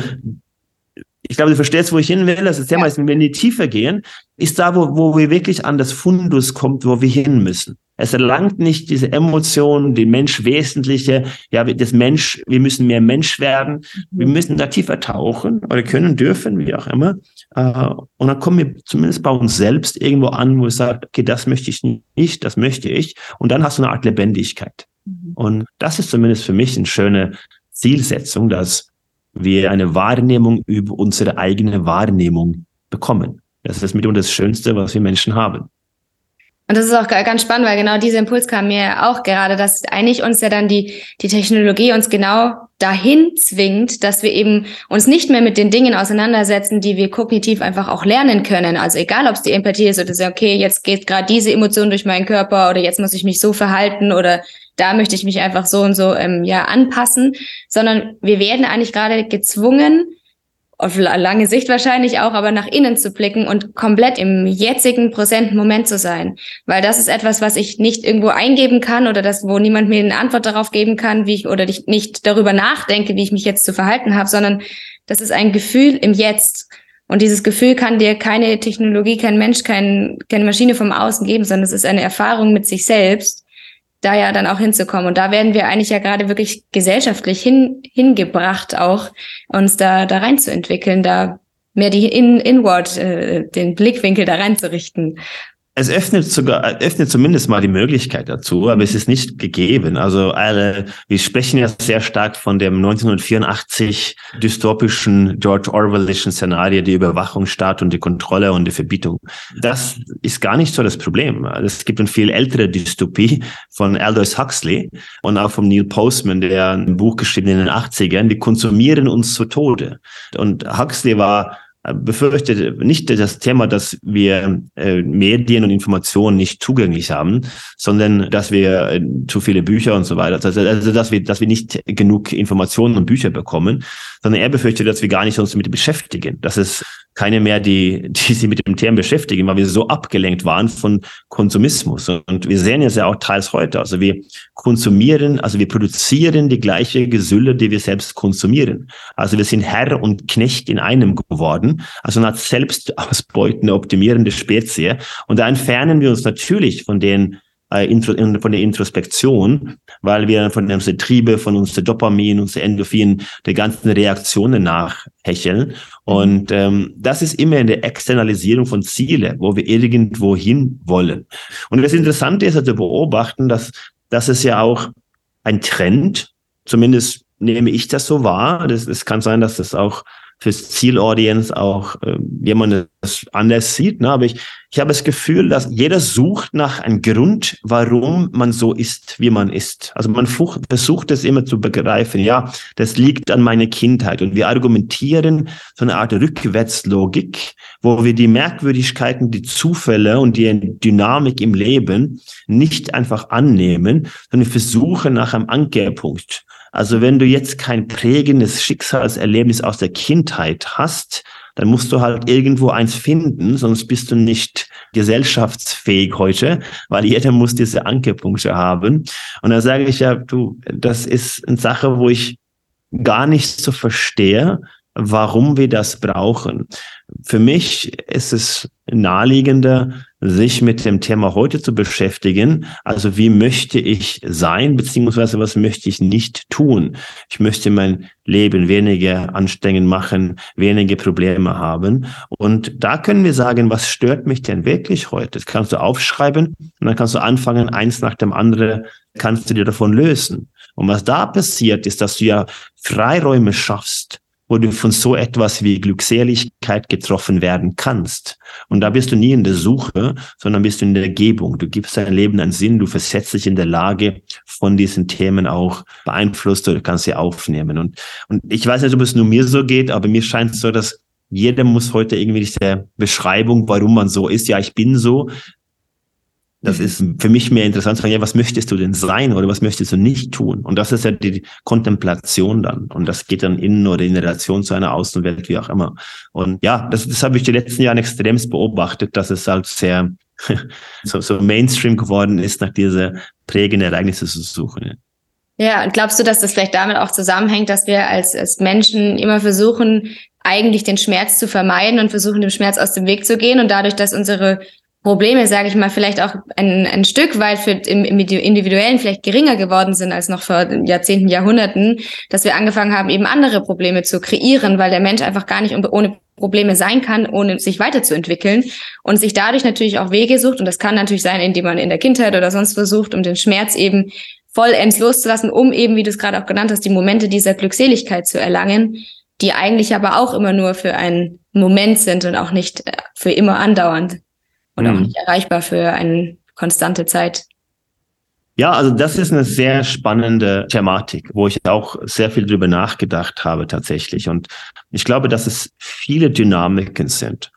ich glaube, du verstehst, wo ich hin will. Das ist ja, ja. wenn wir in die Tiefe gehen, ist da, wo, wo wir wirklich an das Fundus kommt, wo wir hin müssen. Es erlangt nicht diese Emotionen, die Menschwesentliche, ja, das Mensch, wir müssen mehr Mensch werden. Wir mhm. müssen da tiefer tauchen oder können, dürfen, wie auch immer. Äh, und dann kommen wir zumindest bei uns selbst irgendwo an, wo es sagt, okay, das möchte ich nicht, das möchte ich. Und dann hast du eine Art Lebendigkeit. Mhm. Und das ist zumindest für mich eine schöne Zielsetzung, dass wir eine Wahrnehmung über unsere eigene Wahrnehmung bekommen. Das ist mitunter das Schönste, was wir Menschen haben. Und das ist auch ganz spannend, weil genau dieser Impuls kam mir auch gerade, dass eigentlich uns ja dann die, die Technologie uns genau dahin zwingt, dass wir eben uns nicht mehr mit den Dingen auseinandersetzen, die wir kognitiv einfach auch lernen können. Also egal, ob es die Empathie ist oder so, okay, jetzt geht gerade diese Emotion durch meinen Körper oder jetzt muss ich mich so verhalten oder da möchte ich mich einfach so und so ähm, ja anpassen, sondern wir werden eigentlich gerade gezwungen, auf lange Sicht wahrscheinlich auch, aber nach innen zu blicken und komplett im jetzigen präsenten Moment zu sein. Weil das ist etwas, was ich nicht irgendwo eingeben kann oder das, wo niemand mir eine Antwort darauf geben kann, wie ich oder ich nicht darüber nachdenke, wie ich mich jetzt zu verhalten habe, sondern das ist ein Gefühl im Jetzt. Und dieses Gefühl kann dir keine Technologie, kein Mensch, kein, keine Maschine vom Außen geben, sondern es ist eine Erfahrung mit sich selbst da ja dann auch hinzukommen. Und da werden wir eigentlich ja gerade wirklich gesellschaftlich hin, hingebracht, auch uns da, da reinzuentwickeln, da mehr die in, inward, äh, den Blickwinkel da reinzurichten. Es öffnet sogar, öffnet zumindest mal die Möglichkeit dazu, aber es ist nicht gegeben. Also alle, wir sprechen ja sehr stark von dem 1984 dystopischen George Orwellischen Szenario, die Überwachungsstaat und die Kontrolle und die Verbietung. Das ist gar nicht so das Problem. Es gibt eine viel ältere Dystopie von Aldous Huxley und auch von Neil Postman, der ein Buch geschrieben in den 80ern, die konsumieren uns zu Tode. Und Huxley war befürchtet nicht das Thema, dass wir äh, Medien und Informationen nicht zugänglich haben, sondern dass wir äh, zu viele Bücher und so weiter, also, also dass wir, dass wir nicht genug Informationen und Bücher bekommen, sondern er befürchtet, dass wir gar nicht uns damit beschäftigen, dass es keine mehr, die, die sich mit dem Thema beschäftigen, weil wir so abgelenkt waren von Konsumismus. Und wir sehen es ja auch teils heute. Also wir konsumieren, also wir produzieren die gleiche Gesülle, die wir selbst konsumieren. Also wir sind Herr und Knecht in einem geworden. Also eine Art selbstausbeutende, optimierende Spezie. Und da entfernen wir uns natürlich von den äh, von der Introspektion, weil wir von unseren Triebe, von unserer Dopamin, unserer Endorphin, der ganzen Reaktionen nachhecheln. Und ähm, das ist immer in der Externalisierung von Ziele, wo wir irgendwo hin wollen. Und das Interessante ist also beobachten, dass, dass es ja auch ein Trend, zumindest nehme ich das so wahr. Es kann sein, dass das auch fürs Zielaudience auch äh, jemand das anders sieht. Ne? Aber ich, ich habe das Gefühl, dass jeder sucht nach einem Grund, warum man so ist, wie man ist. Also man versucht es immer zu begreifen. Ja, das liegt an meiner Kindheit. Und wir argumentieren so eine Art Rückwärtslogik, wo wir die Merkwürdigkeiten, die Zufälle und die Dynamik im Leben nicht einfach annehmen, sondern versuchen nach einem Ankerpunkt. Also wenn du jetzt kein prägendes Schicksalserlebnis aus der Kindheit hast, dann musst du halt irgendwo eins finden, sonst bist du nicht gesellschaftsfähig heute, weil jeder muss diese Ankerpunkte haben. Und da sage ich ja, du, das ist eine Sache, wo ich gar nicht so verstehe, warum wir das brauchen. Für mich ist es naheliegender, sich mit dem Thema heute zu beschäftigen. Also wie möchte ich sein, beziehungsweise was möchte ich nicht tun? Ich möchte mein Leben weniger anstrengend machen, weniger Probleme haben. Und da können wir sagen, was stört mich denn wirklich heute? Das kannst du aufschreiben und dann kannst du anfangen, eins nach dem anderen kannst du dir davon lösen. Und was da passiert, ist, dass du ja Freiräume schaffst, wo du von so etwas wie Glückseligkeit getroffen werden kannst. Und da bist du nie in der Suche, sondern bist du in der Gebung. Du gibst dein Leben einen Sinn, du versetzt dich in der Lage, von diesen Themen auch beeinflusst oder kannst sie aufnehmen. Und, und ich weiß nicht, ob es nur mir so geht, aber mir scheint es so, dass jeder muss heute irgendwie diese Beschreibung, warum man so ist. Ja, ich bin so. Das ist für mich mehr interessant zu sagen, ja, was möchtest du denn sein oder was möchtest du nicht tun? Und das ist ja die Kontemplation dann. Und das geht dann innen oder in Relation zu einer Außenwelt, wie auch immer. Und ja, das, das habe ich die letzten Jahre extremst beobachtet, dass es halt sehr so, so Mainstream geworden ist, nach dieser prägenden Ereignisse zu suchen. Ja, und glaubst du, dass das vielleicht damit auch zusammenhängt, dass wir als, als Menschen immer versuchen, eigentlich den Schmerz zu vermeiden und versuchen, dem Schmerz aus dem Weg zu gehen und dadurch, dass unsere Probleme, sage ich mal, vielleicht auch ein, ein Stück weit für im, im Individuellen vielleicht geringer geworden sind als noch vor Jahrzehnten, Jahrhunderten, dass wir angefangen haben, eben andere Probleme zu kreieren, weil der Mensch einfach gar nicht ohne Probleme sein kann, ohne sich weiterzuentwickeln und sich dadurch natürlich auch Wege sucht. Und das kann natürlich sein, indem man in der Kindheit oder sonst versucht, um den Schmerz eben vollends loszulassen, um eben, wie du es gerade auch genannt hast, die Momente dieser Glückseligkeit zu erlangen, die eigentlich aber auch immer nur für einen Moment sind und auch nicht äh, für immer andauernd und mhm. auch nicht erreichbar für eine konstante Zeit. Ja, also das ist eine sehr spannende Thematik, wo ich auch sehr viel drüber nachgedacht habe tatsächlich. Und ich glaube, dass es viele Dynamiken sind.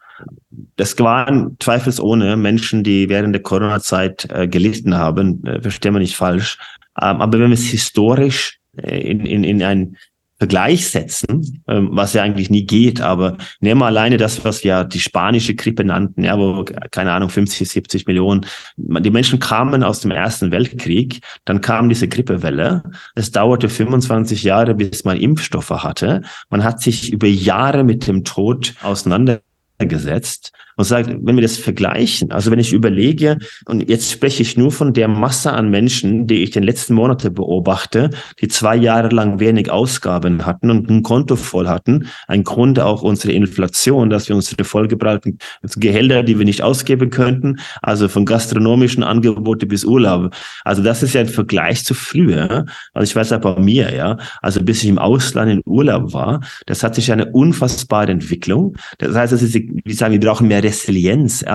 Das waren zweifelsohne Menschen, die während der Corona-Zeit äh, gelitten haben, äh, verstehen wir nicht falsch. Ähm, aber wenn wir es historisch äh, in, in, in ein Vergleich setzen, ähm, was ja eigentlich nie geht, aber nehmen wir alleine das, was wir die spanische Grippe nannten, ja, wo, keine Ahnung, 50, 70 Millionen, die Menschen kamen aus dem Ersten Weltkrieg, dann kam diese Grippewelle, es dauerte 25 Jahre, bis man Impfstoffe hatte, man hat sich über Jahre mit dem Tod auseinandergesetzt und sagt, wenn wir das vergleichen, also wenn ich überlege, und jetzt spreche ich nur von der Masse an Menschen, die ich den letzten Monate beobachte, die zwei Jahre lang wenig Ausgaben hatten und ein Konto voll hatten, ein Grund auch unsere Inflation, dass wir unsere vollgebrachten Gehälter, die wir nicht ausgeben könnten, also von gastronomischen Angebote bis Urlaub. Also das ist ja ein Vergleich zu früher. Also ich weiß ja bei mir, ja, also bis ich im Ausland in Urlaub war, das hat sich eine unfassbare Entwicklung. Das heißt, das ist, wie sagen, wir brauchen mehr Resilienz.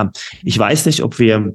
Ich weiß nicht, ob wir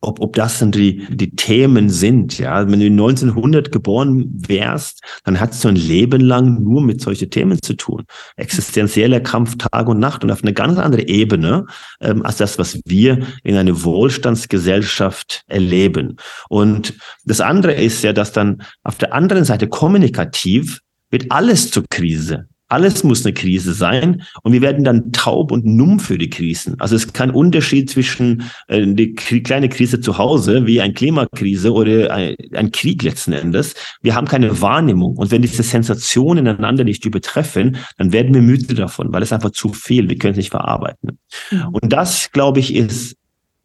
ob, ob das dann die, die Themen sind. Ja, wenn du 1900 geboren wärst, dann hast du ein Leben lang nur mit solchen Themen zu tun. Existenzieller Kampf Tag und Nacht und auf eine ganz andere Ebene ähm, als das, was wir in einer Wohlstandsgesellschaft erleben. Und das andere ist ja, dass dann auf der anderen Seite kommunikativ wird alles zur Krise. Alles muss eine Krise sein und wir werden dann taub und numm für die Krisen. Also es ist kein Unterschied zwischen äh, die kleine Krise zu Hause wie ein Klimakrise oder ein, ein, Krieg letzten Endes. Wir haben keine Wahrnehmung und wenn diese Sensationen einander nicht übertreffen, dann werden wir müde davon, weil es einfach zu viel, wir können es nicht verarbeiten. Mhm. Und das, glaube ich, ist,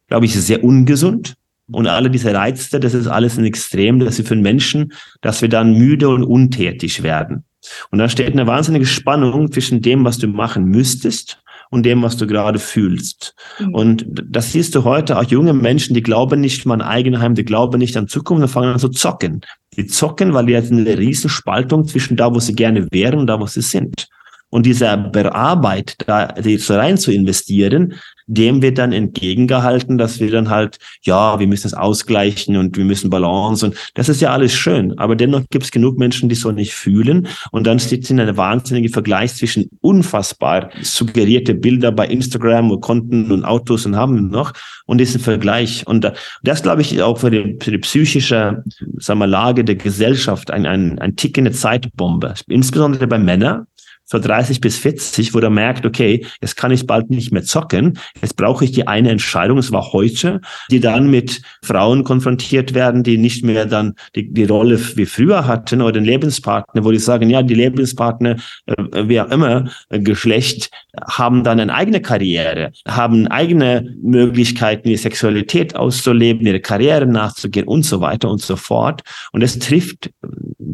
glaube ich, sehr ungesund. Und alle diese Reize, das ist alles ein Extrem, das ist für den Menschen, dass wir dann müde und untätig werden. Und da steht eine wahnsinnige Spannung zwischen dem, was du machen müsstest und dem, was du gerade fühlst. Mhm. Und das siehst du heute auch junge Menschen, die glauben nicht an Eigenheim, die glauben nicht an Zukunft, die fangen an zu zocken. Die zocken, weil die jetzt eine riesen Spaltung zwischen da, wo sie gerne wären und da, wo sie sind. Und diese Bearbeit, da jetzt rein zu investieren, dem wird dann entgegengehalten, dass wir dann halt, ja, wir müssen es ausgleichen und wir müssen Balance und das ist ja alles schön. Aber dennoch gibt es genug Menschen, die so nicht fühlen und dann steht in einer wahnsinnige Vergleich zwischen unfassbar suggerierte Bilder bei Instagram und Konten und Autos und haben noch und diesen Vergleich. Und das, glaube ich, auch für die, für die psychische sagen wir, Lage der Gesellschaft ein, ein, ein tickende Zeitbombe, insbesondere bei Männern so 30 bis 40, wo er merkt, okay, jetzt kann ich bald nicht mehr zocken, jetzt brauche ich die eine Entscheidung, es war heute, die dann mit Frauen konfrontiert werden, die nicht mehr dann die, die Rolle wie früher hatten oder den Lebenspartner, wo die sagen, ja, die Lebenspartner, äh, wie auch immer, äh, Geschlecht, haben dann eine eigene Karriere, haben eigene Möglichkeiten, die Sexualität auszuleben, ihre Karriere nachzugehen und so weiter und so fort. Und es trifft,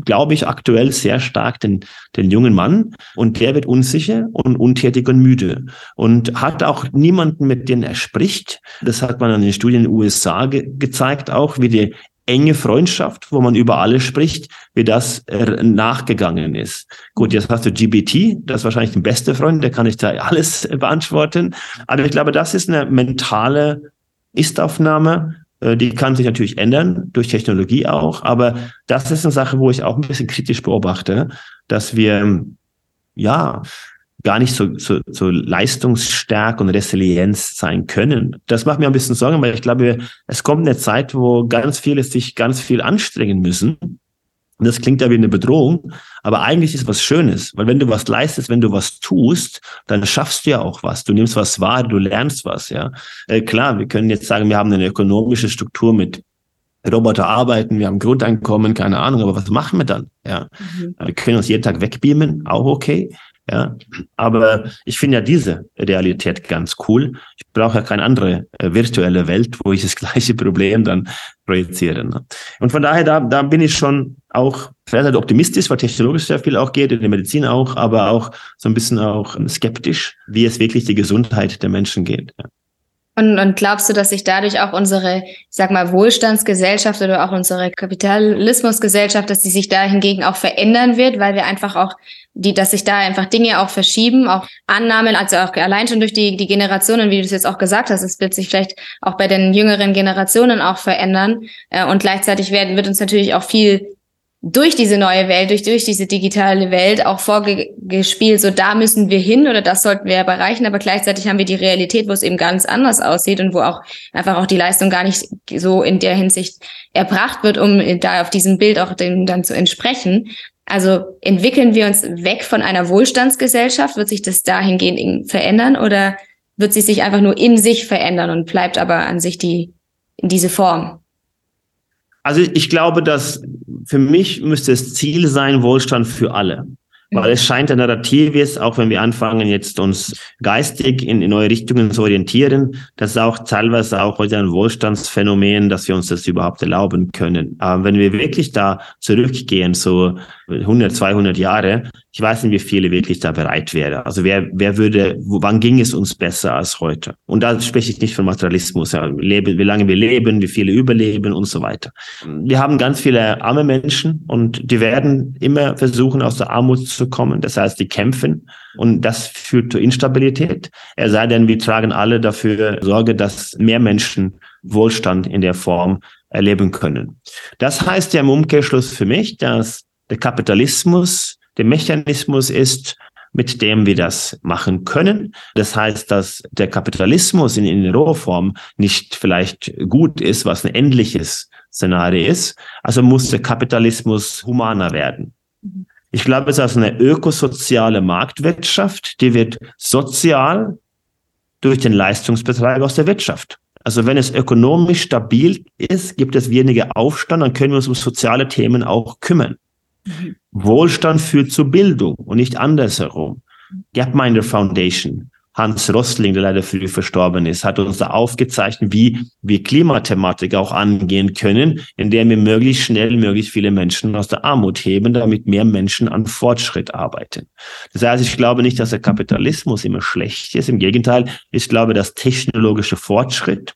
glaube ich, aktuell sehr stark den, den jungen Mann und der wird unsicher und untätig und müde und hat auch niemanden, mit dem er spricht. Das hat man an den Studien in den USA ge gezeigt auch, wie die enge Freundschaft, wo man über alles spricht, wie das äh, nachgegangen ist. Gut, jetzt hast du GBT, das ist wahrscheinlich der beste Freund, der kann ich da alles beantworten. Aber ich glaube, das ist eine mentale Ist-Aufnahme, äh, die kann sich natürlich ändern, durch Technologie auch, aber das ist eine Sache, wo ich auch ein bisschen kritisch beobachte, dass wir ja gar nicht so, so, so leistungsstark und Resilienz sein können. Das macht mir ein bisschen Sorgen, weil ich glaube, es kommt eine Zeit, wo ganz viele sich ganz viel anstrengen müssen. Und das klingt ja wie eine Bedrohung, aber eigentlich ist es was Schönes, weil wenn du was leistest, wenn du was tust, dann schaffst du ja auch was. Du nimmst was wahr, du lernst was, ja. Äh, klar, wir können jetzt sagen, wir haben eine ökonomische Struktur mit Roboter arbeiten, wir haben Grundeinkommen, keine Ahnung, aber was machen wir dann? Ja, mhm. wir können uns jeden Tag wegbeamen, auch okay. Ja, aber ich finde ja diese Realität ganz cool. Ich brauche ja keine andere äh, virtuelle Welt, wo ich das gleiche Problem dann projiziere. Ne? Und von daher, da, da bin ich schon auch sehr optimistisch, weil technologisch sehr viel auch geht, in der Medizin auch, aber auch so ein bisschen auch skeptisch, wie es wirklich die Gesundheit der Menschen geht. Ja. Und, und glaubst du, dass sich dadurch auch unsere, ich sag mal, Wohlstandsgesellschaft oder auch unsere Kapitalismusgesellschaft, dass die sich da hingegen auch verändern wird, weil wir einfach auch die, dass sich da einfach Dinge auch verschieben, auch Annahmen, also auch allein schon durch die, die Generationen, wie du es jetzt auch gesagt hast, es wird sich vielleicht auch bei den jüngeren Generationen auch verändern. Äh, und gleichzeitig werden, wird uns natürlich auch viel durch diese neue Welt, durch, durch diese digitale Welt auch vorgespielt, so da müssen wir hin oder das sollten wir erreichen, aber gleichzeitig haben wir die Realität, wo es eben ganz anders aussieht und wo auch einfach auch die Leistung gar nicht so in der Hinsicht erbracht wird, um da auf diesem Bild auch dem dann zu entsprechen. Also entwickeln wir uns weg von einer Wohlstandsgesellschaft, wird sich das dahingehend verändern oder wird sie sich einfach nur in sich verändern und bleibt aber an sich die in diese Form? Also ich glaube, dass für mich müsste das Ziel sein, Wohlstand für alle. Weil es scheint ein Narrativ ist, auch wenn wir anfangen, jetzt uns geistig in, in neue Richtungen zu orientieren, das ist auch teilweise auch heute ein Wohlstandsphänomen, dass wir uns das überhaupt erlauben können. Aber wenn wir wirklich da zurückgehen, so 100, 200 Jahre, ich weiß nicht, wie viele wirklich da bereit wäre. Also wer, wer würde, wann ging es uns besser als heute? Und da spreche ich nicht von Materialismus, ja, lebe, wie lange wir leben, wie viele überleben und so weiter. Wir haben ganz viele arme Menschen und die werden immer versuchen, aus der Armut zu kommen. Das heißt, die kämpfen und das führt zu Instabilität. Er sei denn, wir tragen alle dafür Sorge, dass mehr Menschen Wohlstand in der Form erleben können. Das heißt ja im Umkehrschluss für mich, dass der Kapitalismus der Mechanismus ist, mit dem wir das machen können. Das heißt, dass der Kapitalismus in, in Rohform nicht vielleicht gut ist, was ein endliches Szenario ist. Also muss der Kapitalismus humaner werden. Ich glaube, es ist also eine ökosoziale Marktwirtschaft, die wird sozial durch den Leistungsbetrag aus der Wirtschaft. Also wenn es ökonomisch stabil ist, gibt es weniger Aufstand, dann können wir uns um soziale Themen auch kümmern. Wohlstand führt zur Bildung und nicht andersherum. Gapminder Foundation, Hans Rostling, der leider früh verstorben ist, hat uns da aufgezeichnet, wie wir Klimathematik auch angehen können, indem wir möglichst schnell möglichst viele Menschen aus der Armut heben, damit mehr Menschen an Fortschritt arbeiten. Das heißt, ich glaube nicht, dass der Kapitalismus immer schlecht ist. Im Gegenteil, ich glaube, dass technologischer Fortschritt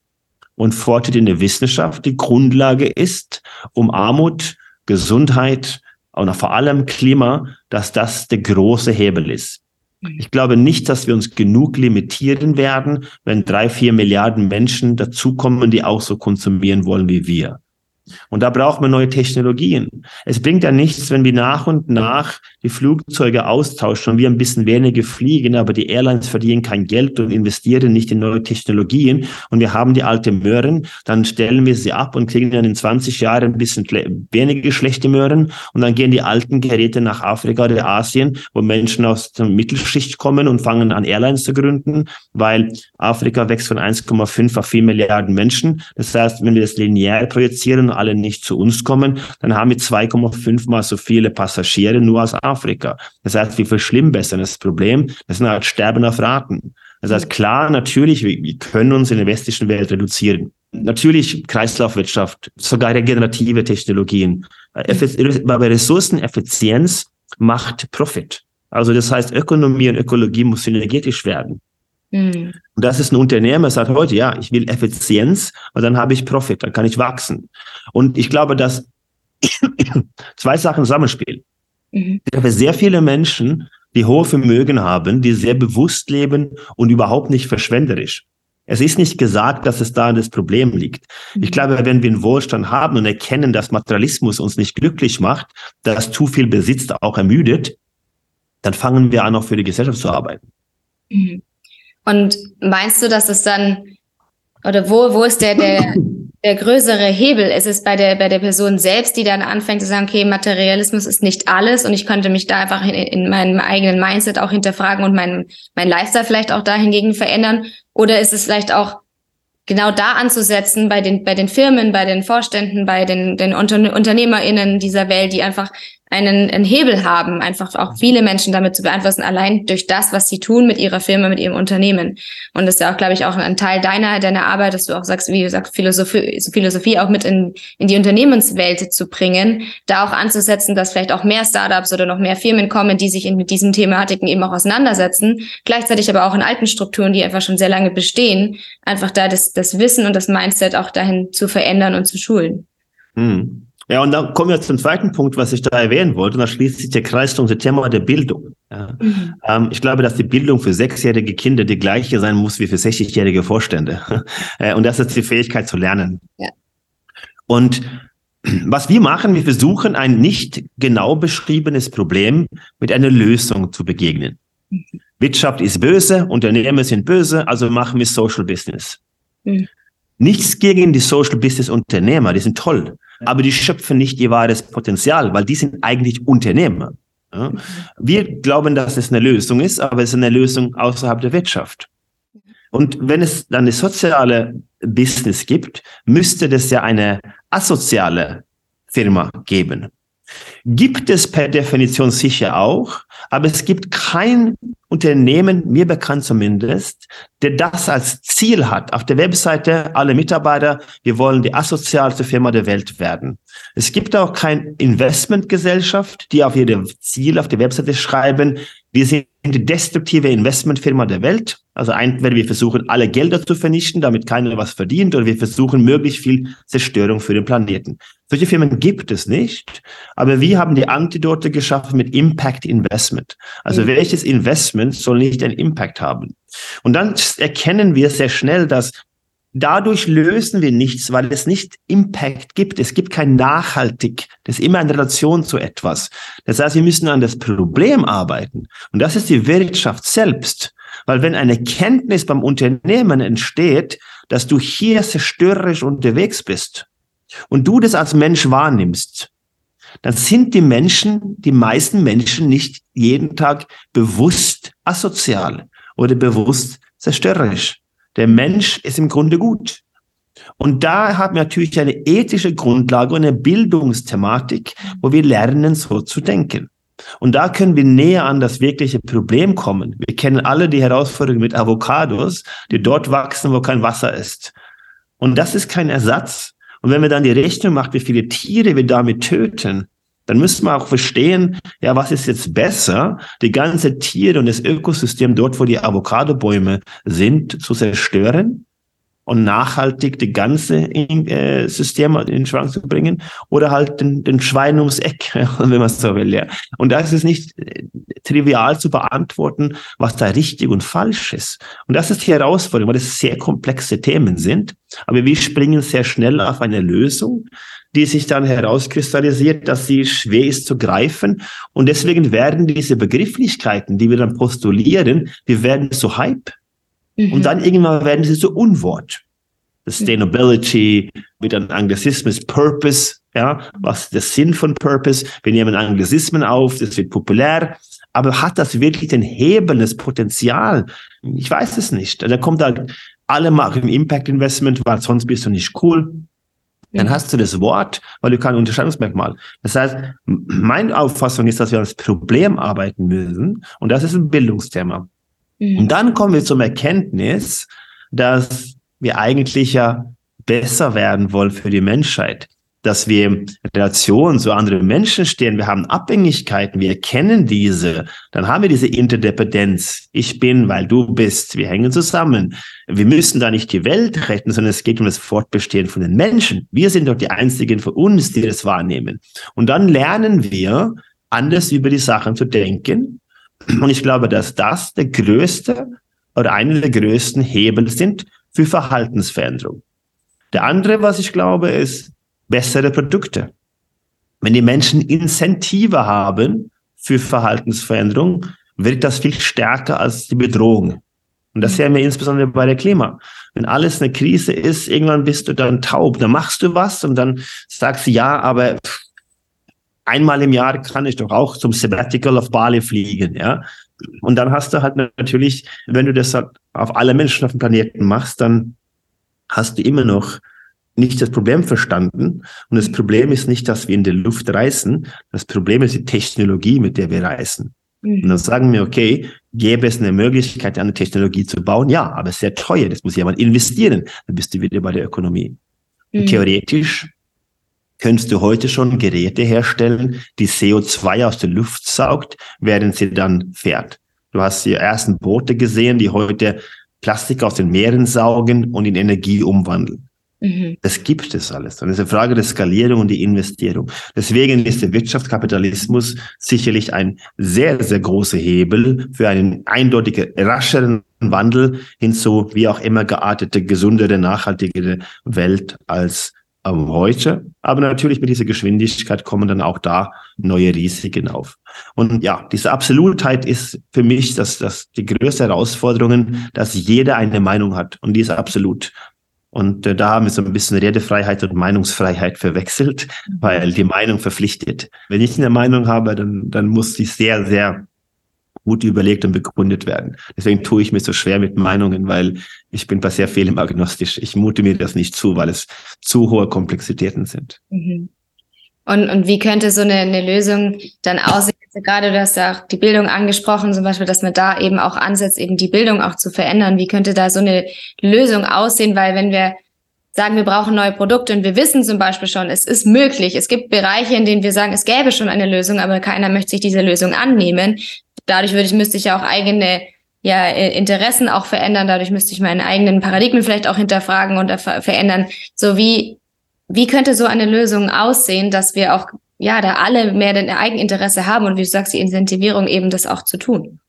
und Fortschritt in der Wissenschaft die Grundlage ist, um Armut, Gesundheit, und vor allem Klima, dass das der große Hebel ist. Mhm. Ich glaube nicht, dass wir uns genug limitieren werden, wenn drei, vier Milliarden Menschen dazukommen, die auch so konsumieren wollen wie wir. Und da braucht man neue Technologien. Es bringt ja nichts, wenn wir nach und nach die Flugzeuge austauschen und wir ein bisschen weniger fliegen, aber die Airlines verdienen kein Geld und investieren nicht in neue Technologien und wir haben die alte Möhren, dann stellen wir sie ab und kriegen dann in 20 Jahren ein bisschen weniger schlechte Möhren und dann gehen die alten Geräte nach Afrika oder Asien, wo Menschen aus der Mittelschicht kommen und fangen an Airlines zu gründen, weil Afrika wächst von 1,5 auf 4 Milliarden Menschen. Das heißt, wenn wir das linear projizieren alle nicht zu uns kommen, dann haben wir 2,5 mal so viele Passagiere nur aus Afrika. Das heißt, wir verschlimmbessern das Problem. Das sind halt Sterben auf Raten. Das heißt, klar, natürlich, wir können uns in der westlichen Welt reduzieren. Natürlich Kreislaufwirtschaft, sogar regenerative Technologien. Aber Ressourceneffizienz macht Profit. Also das heißt, Ökonomie und Ökologie muss synergetisch werden. Mhm. Und das ist ein Unternehmer, sagt heute, ja, ich will Effizienz und dann habe ich Profit, dann kann ich wachsen. Und ich glaube, dass zwei Sachen zusammenspielen. Mhm. Ich habe sehr viele Menschen, die hohe Vermögen haben, die sehr bewusst leben und überhaupt nicht verschwenderisch. Es ist nicht gesagt, dass es da das Problem liegt. Ich mhm. glaube, wenn wir einen Wohlstand haben und erkennen, dass Materialismus uns nicht glücklich macht, dass zu viel Besitz auch ermüdet, dann fangen wir an, auch für die Gesellschaft zu arbeiten. Mhm. Und meinst du, dass es dann, oder wo, wo ist der, der, der größere Hebel? Ist es bei der, bei der Person selbst, die dann anfängt zu sagen, okay, Materialismus ist nicht alles und ich könnte mich da einfach in, in meinem eigenen Mindset auch hinterfragen und mein, mein Lifestyle vielleicht auch dahingegen verändern? Oder ist es vielleicht auch genau da anzusetzen bei den, bei den Firmen, bei den Vorständen, bei den, den Unter UnternehmerInnen dieser Welt, die einfach einen, einen Hebel haben, einfach auch viele Menschen damit zu beeinflussen, allein durch das, was sie tun mit ihrer Firma, mit ihrem Unternehmen. Und das ist ja auch, glaube ich, auch ein Teil deiner, deiner Arbeit, dass du auch sagst, wie du sagst, Philosophie, Philosophie auch mit in, in die Unternehmenswelt zu bringen, da auch anzusetzen, dass vielleicht auch mehr Startups oder noch mehr Firmen kommen, die sich in, mit diesen Thematiken eben auch auseinandersetzen. Gleichzeitig aber auch in alten Strukturen, die einfach schon sehr lange bestehen, einfach da das, das Wissen und das Mindset auch dahin zu verändern und zu schulen. Hm. Ja, und dann kommen wir zum zweiten Punkt, was ich da erwähnen wollte. Und da schließt sich der Kreis zum Thema der Bildung. Ja. Mhm. Ähm, ich glaube, dass die Bildung für sechsjährige Kinder die gleiche sein muss wie für 60-jährige Vorstände. Äh, und das ist die Fähigkeit zu lernen. Ja. Und was wir machen, wir versuchen ein nicht genau beschriebenes Problem mit einer Lösung zu begegnen. Mhm. Wirtschaft ist böse, Unternehmen sind böse, also machen wir Social Business. Mhm. Nichts gegen die Social Business Unternehmer, die sind toll aber die schöpfen nicht ihr wahres Potenzial, weil die sind eigentlich Unternehmer. Ja? Wir glauben, dass es eine Lösung ist, aber es ist eine Lösung außerhalb der Wirtschaft. Und wenn es dann eine soziale Business gibt, müsste es ja eine asoziale Firma geben. Gibt es per Definition sicher auch, aber es gibt kein Unternehmen, mir bekannt zumindest, der das als Ziel hat. Auf der Webseite alle Mitarbeiter, wir wollen die asozialste Firma der Welt werden. Es gibt auch keine Investmentgesellschaft, die auf ihr Ziel auf der Webseite schreiben, wir sind die destruktive Investmentfirma der Welt. Also entweder wir versuchen, alle Gelder zu vernichten, damit keiner was verdient, oder wir versuchen, möglichst viel Zerstörung für den Planeten. Solche Firmen gibt es nicht, aber wir haben die Antidote geschaffen mit Impact Investment. Also mhm. welches Investment soll nicht einen Impact haben? Und dann erkennen wir sehr schnell, dass Dadurch lösen wir nichts, weil es nicht Impact gibt. Es gibt kein Nachhaltig. Das ist immer in Relation zu etwas. Das heißt, wir müssen an das Problem arbeiten. Und das ist die Wirtschaft selbst. Weil wenn eine Kenntnis beim Unternehmen entsteht, dass du hier zerstörerisch unterwegs bist und du das als Mensch wahrnimmst, dann sind die Menschen, die meisten Menschen nicht jeden Tag bewusst asozial oder bewusst zerstörerisch. Der Mensch ist im Grunde gut. Und da haben wir natürlich eine ethische Grundlage und eine Bildungsthematik, wo wir lernen, so zu denken. Und da können wir näher an das wirkliche Problem kommen. Wir kennen alle die Herausforderung mit Avocados, die dort wachsen, wo kein Wasser ist. Und das ist kein Ersatz. Und wenn wir dann die Rechnung machen, wie viele Tiere wir damit töten, dann müssen wir auch verstehen, ja, was ist jetzt besser, die ganze Tiere und das Ökosystem dort, wo die Avocadobäume sind, zu zerstören und nachhaltig die ganze äh, System in Schwank zu bringen oder halt den, den Schwein ums Eck, wenn man so will, ja. Und das ist nicht, trivial zu beantworten, was da richtig und falsch ist. Und das ist die Herausforderung, weil das sehr komplexe Themen sind. Aber wir springen sehr schnell auf eine Lösung, die sich dann herauskristallisiert, dass sie schwer ist zu greifen. Und deswegen werden diese Begrifflichkeiten, die wir dann postulieren, wir werden so Hype. Mhm. Und dann irgendwann werden sie so Unwort. Sustainability, mit einem Anglizismus Purpose, ja, was ist der Sinn von Purpose? Wir nehmen Anglizismen auf, das wird populär, aber hat das wirklich den Hebel, das Potenzial? Ich weiß es nicht. Da kommt halt, alle machen Impact Investment, weil sonst bist du nicht cool. Dann hast du das Wort, weil du kein Unterscheidungsmerkmal. Das heißt, meine Auffassung ist, dass wir ans Problem arbeiten müssen und das ist ein Bildungsthema. Mhm. Und dann kommen wir zum Erkenntnis, dass wir eigentlich ja besser werden wollen für die Menschheit, dass wir in Relation zu anderen Menschen stehen, wir haben Abhängigkeiten, wir kennen diese, dann haben wir diese Interdependenz. Ich bin, weil du bist, wir hängen zusammen. Wir müssen da nicht die Welt retten, sondern es geht um das Fortbestehen von den Menschen. Wir sind doch die einzigen von uns, die das wahrnehmen. Und dann lernen wir, anders über die Sachen zu denken. Und ich glaube, dass das der größte oder einer der größten Hebel sind für Verhaltensveränderung. Der andere, was ich glaube, ist bessere Produkte. Wenn die Menschen Incentive haben für Verhaltensveränderung, wirkt das viel stärker als die Bedrohung. Und das sehen wir insbesondere bei der Klima. Wenn alles eine Krise ist, irgendwann bist du dann taub. Dann machst du was und dann sagst du, ja, aber einmal im Jahr kann ich doch auch zum Sabbatical auf Bali fliegen, ja. Und dann hast du halt natürlich, wenn du das halt auf alle Menschen auf dem Planeten machst, dann hast du immer noch nicht das Problem verstanden. Und das Problem ist nicht, dass wir in der Luft reisen. Das Problem ist die Technologie, mit der wir reisen. Und dann sagen wir, okay, gäbe es eine Möglichkeit, eine Technologie zu bauen? Ja, aber es ist sehr teuer. Das muss jemand investieren. Dann bist du wieder bei der Ökonomie. Mhm. Theoretisch könntest du heute schon Geräte herstellen, die CO2 aus der Luft saugt, während sie dann fährt. Du hast die ersten Boote gesehen, die heute Plastik aus den Meeren saugen und in Energie umwandeln. Mhm. Das gibt es alles. Und es ist eine Frage der Skalierung und die Investierung. Deswegen ist der Wirtschaftskapitalismus sicherlich ein sehr, sehr großer Hebel für einen eindeutigen, rascheren Wandel hin zu wie auch immer geartete, gesundere, nachhaltigere Welt als heute. Aber natürlich mit dieser Geschwindigkeit kommen dann auch da neue Risiken auf. Und ja, diese Absolutheit ist für mich das, das die größte Herausforderung, dass jeder eine Meinung hat und die ist absolut. Und äh, da haben wir so ein bisschen Redefreiheit und Meinungsfreiheit verwechselt, weil die Meinung verpflichtet. Wenn ich eine Meinung habe, dann, dann muss die sehr, sehr gut überlegt und begründet werden. Deswegen tue ich mir so schwer mit Meinungen, weil ich bin bei sehr vielem agnostisch. Ich mute mir das nicht zu, weil es zu hohe Komplexitäten sind. Mhm. Und, und wie könnte so eine, eine Lösung dann aussehen? Also gerade du hast ja auch die Bildung angesprochen, zum Beispiel, dass man da eben auch ansetzt, eben die Bildung auch zu verändern. Wie könnte da so eine Lösung aussehen? Weil wenn wir sagen, wir brauchen neue Produkte und wir wissen zum Beispiel schon, es ist möglich. Es gibt Bereiche, in denen wir sagen, es gäbe schon eine Lösung, aber keiner möchte sich diese Lösung annehmen dadurch würde ich, müsste ich ja auch eigene ja, äh, Interessen auch verändern. Dadurch müsste ich meine eigenen Paradigmen vielleicht auch hinterfragen und ver verändern. So wie, wie könnte so eine Lösung aussehen, dass wir auch, ja, da alle mehr den Eigeninteresse haben und wie du sagst, die Incentivierung eben das auch zu tun?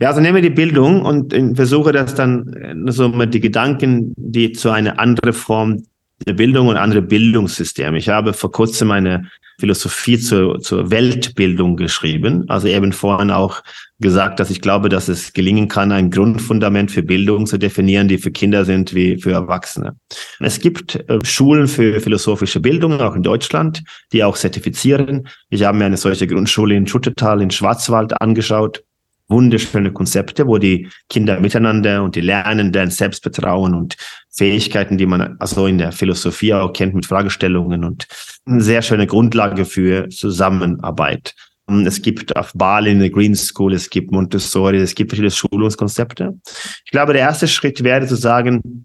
Ja, also nehme die Bildung und versuche das dann äh, so mit die Gedanken, die zu einer anderen Form Bildung und andere Bildungssysteme. Ich habe vor kurzem eine Philosophie zur, zur Weltbildung geschrieben. Also eben vorhin auch gesagt, dass ich glaube, dass es gelingen kann, ein Grundfundament für Bildung zu definieren, die für Kinder sind wie für Erwachsene. Es gibt äh, Schulen für philosophische Bildung, auch in Deutschland, die auch zertifizieren. Ich habe mir eine solche Grundschule in Schuttetal in Schwarzwald angeschaut wunderschöne Konzepte, wo die Kinder miteinander und die Lernenden Selbstvertrauen und Fähigkeiten, die man also in der Philosophie auch kennt mit Fragestellungen und eine sehr schöne Grundlage für Zusammenarbeit. Es gibt auf Bali eine Green School, es gibt Montessori, es gibt viele Schulungskonzepte. Ich glaube, der erste Schritt wäre zu sagen,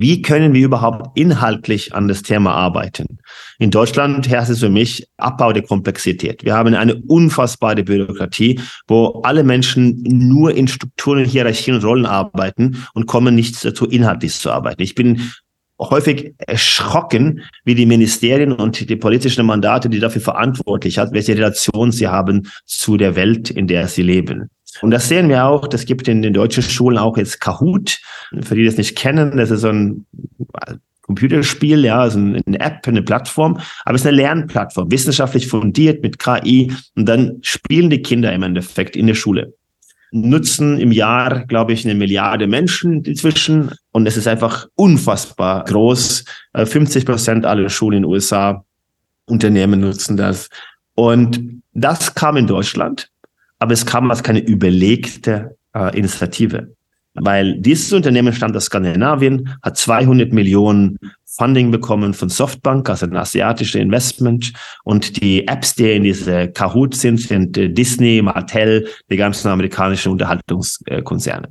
wie können wir überhaupt inhaltlich an das Thema arbeiten? In Deutschland herrscht es für mich Abbau der Komplexität. Wir haben eine unfassbare Bürokratie, wo alle Menschen nur in Strukturen, Hierarchien und Rollen arbeiten und kommen nicht dazu, inhaltlich zu arbeiten. Ich bin häufig erschrocken, wie die Ministerien und die politischen Mandate, die dafür verantwortlich hat, welche Relation sie haben zu der Welt, in der sie leben. Und das sehen wir auch, das gibt in den deutschen Schulen auch jetzt Kahoot. Für die das nicht kennen, das ist so ein Computerspiel, ja, also eine App, eine Plattform, aber es ist eine Lernplattform, wissenschaftlich fundiert mit KI und dann spielen die Kinder im Endeffekt in der Schule. Nutzen im Jahr, glaube ich, eine Milliarde Menschen inzwischen und es ist einfach unfassbar groß. 50 äh, Prozent aller Schulen in den USA, Unternehmen nutzen das. Und das kam in Deutschland, aber es kam als keine überlegte äh, Initiative weil dieses Unternehmen stammt aus Skandinavien, hat 200 Millionen Funding bekommen von Softbank, also ein asiatisches Investment. Und die Apps, die in diese Kahoot sind, sind äh, Disney, Mattel, die ganzen amerikanischen Unterhaltungskonzerne.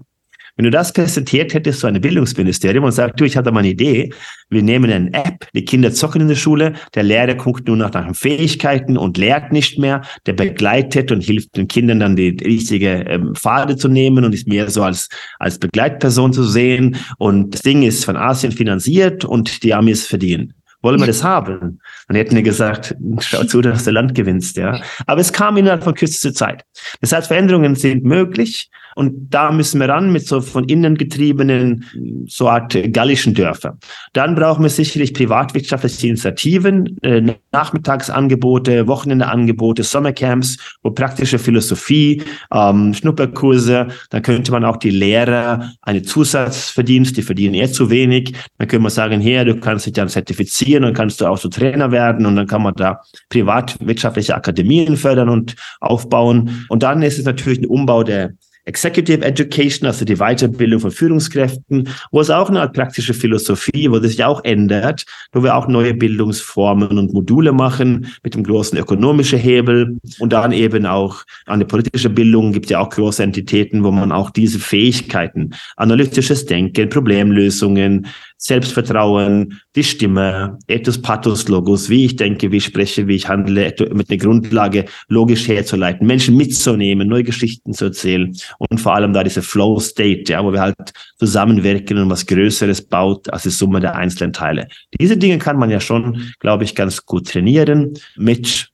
Wenn du das präsentiert hättest, so eine Bildungsministerium und sagt, du, ich hatte mal eine Idee, wir nehmen eine App, die Kinder zocken in der Schule, der Lehrer guckt nur nach den Fähigkeiten und lehrt nicht mehr, der begleitet und hilft den Kindern dann die richtige ähm, Pfade zu nehmen und ist mehr so als, als Begleitperson zu sehen. Und das Ding ist von Asien finanziert und die Amis verdienen. Wollen wir das haben? Dann hätten wir gesagt, schau zu, dass du Land gewinnst, ja. Aber es kam innerhalb von kürzester Zeit. Das heißt, Veränderungen sind möglich. Und da müssen wir ran mit so von innen getriebenen, so Art gallischen Dörfer. Dann brauchen wir sicherlich privatwirtschaftliche Initiativen, äh, Nachmittagsangebote, Wochenendeangebote, Sommercamps, wo praktische Philosophie, ähm, Schnupperkurse, dann könnte man auch die Lehrer eine Zusatzverdienst, die verdienen eher zu wenig. Dann können wir sagen, hier, du kannst dich dann zertifizieren und kannst du auch so Trainer werden und dann kann man da privatwirtschaftliche Akademien fördern und aufbauen. Und dann ist es natürlich ein Umbau der Executive Education, also die Weiterbildung von Führungskräften, wo es auch eine Art praktische Philosophie, wo sich auch ändert, wo wir auch neue Bildungsformen und Module machen mit dem großen ökonomischen Hebel und dann eben auch an der politischen Bildung gibt ja auch große Entitäten, wo man auch diese Fähigkeiten, analytisches Denken, Problemlösungen, Selbstvertrauen, die Stimme, Ethos, Pathos, Logos, wie ich denke, wie ich spreche, wie ich handle, mit einer Grundlage logisch herzuleiten, Menschen mitzunehmen, neue Geschichten zu erzählen und vor allem da diese Flow State, ja, wo wir halt zusammenwirken und was Größeres baut als die Summe der einzelnen Teile. Diese Dinge kann man ja schon, glaube ich, ganz gut trainieren mit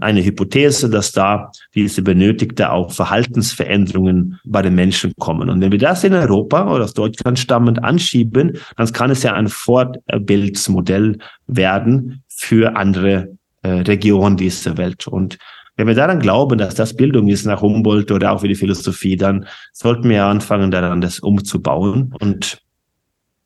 eine Hypothese, dass da diese benötigte auch Verhaltensveränderungen bei den Menschen kommen. Und wenn wir das in Europa oder aus Deutschland stammend anschieben, dann kann es ja ein Vorbildsmodell werden für andere äh, Regionen dieser Welt. Und wenn wir daran glauben, dass das Bildung ist nach Humboldt oder auch wie die Philosophie, dann sollten wir anfangen, daran das umzubauen. Und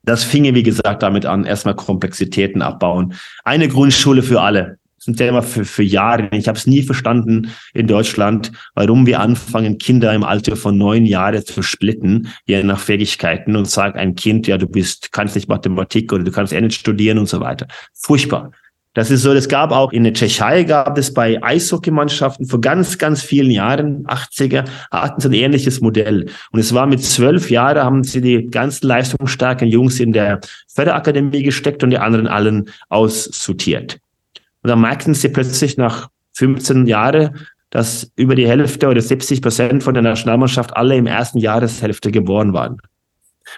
das finge, wie gesagt, damit an, erstmal Komplexitäten abbauen. Eine Grundschule für alle ein Thema für, für Jahre. Ich habe es nie verstanden in Deutschland, warum wir anfangen, Kinder im Alter von neun Jahren zu splitten, je nach Fähigkeiten und sagen ein Kind, ja, du bist, kannst nicht Mathematik oder du kannst eh nicht studieren und so weiter. Furchtbar. Das ist so, es gab auch in der Tschechei, gab es bei Eishockeymannschaften vor ganz, ganz vielen Jahren, 80er, hatten sie ein ähnliches Modell. Und es war mit zwölf Jahren, haben sie die ganzen leistungsstarken Jungs in der Förderakademie gesteckt und die anderen allen aussortiert. Und dann merkten sie plötzlich nach 15 Jahren, dass über die Hälfte oder 70 Prozent von der Nationalmannschaft alle im ersten Jahreshälfte geboren waren.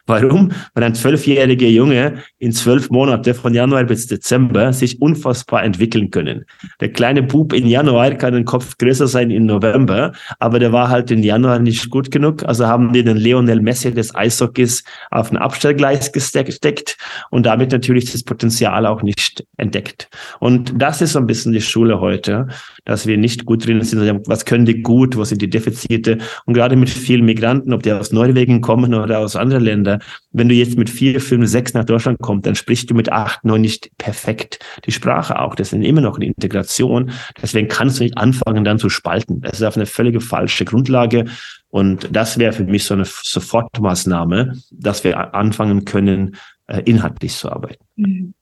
Warum? Weil ein zwölfjähriger Junge in zwölf Monate von Januar bis Dezember sich unfassbar entwickeln können. Der kleine Bub in Januar kann den Kopf größer sein in November, aber der war halt in Januar nicht gut genug. Also haben die den Lionel Messi des Eishockeys auf ein Abstellgleis gesteckt und damit natürlich das Potenzial auch nicht entdeckt. Und das ist so ein bisschen die Schule heute, dass wir nicht gut drin sind. Was können die gut? Wo sind die Defizite? Und gerade mit vielen Migranten, ob die aus Norwegen kommen oder aus anderen Ländern, Länder. Wenn du jetzt mit vier, fünf, sechs nach Deutschland kommst, dann sprichst du mit acht, neun nicht perfekt die Sprache auch. Das ist immer noch eine Integration. Deswegen kannst du nicht anfangen, dann zu spalten. Das ist auf eine völlige falsche Grundlage. Und das wäre für mich so eine Sofortmaßnahme, dass wir anfangen können, äh, inhaltlich zu arbeiten. Mhm.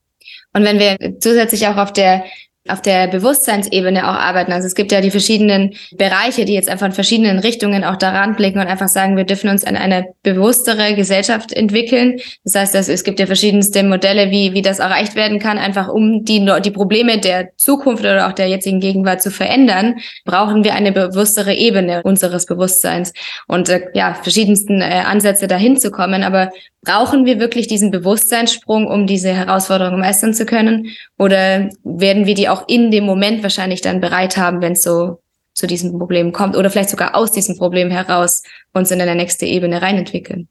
Und wenn wir zusätzlich auch auf der auf der Bewusstseinsebene auch arbeiten. Also es gibt ja die verschiedenen Bereiche, die jetzt einfach in verschiedenen Richtungen auch daran blicken und einfach sagen, wir dürfen uns an eine bewusstere Gesellschaft entwickeln. Das heißt, es gibt ja verschiedenste Modelle, wie, wie das erreicht werden kann, einfach um die, die Probleme der Zukunft oder auch der jetzigen Gegenwart zu verändern, brauchen wir eine bewusstere Ebene unseres Bewusstseins und äh, ja, verschiedensten äh, Ansätze dahin zu kommen. Aber brauchen wir wirklich diesen Bewusstseinssprung, um diese Herausforderung meistern zu können? Oder werden wir die auch in dem Moment wahrscheinlich dann bereit haben, wenn es so zu diesem Problem kommt oder vielleicht sogar aus diesem Problem heraus uns in eine nächste Ebene reinentwickeln?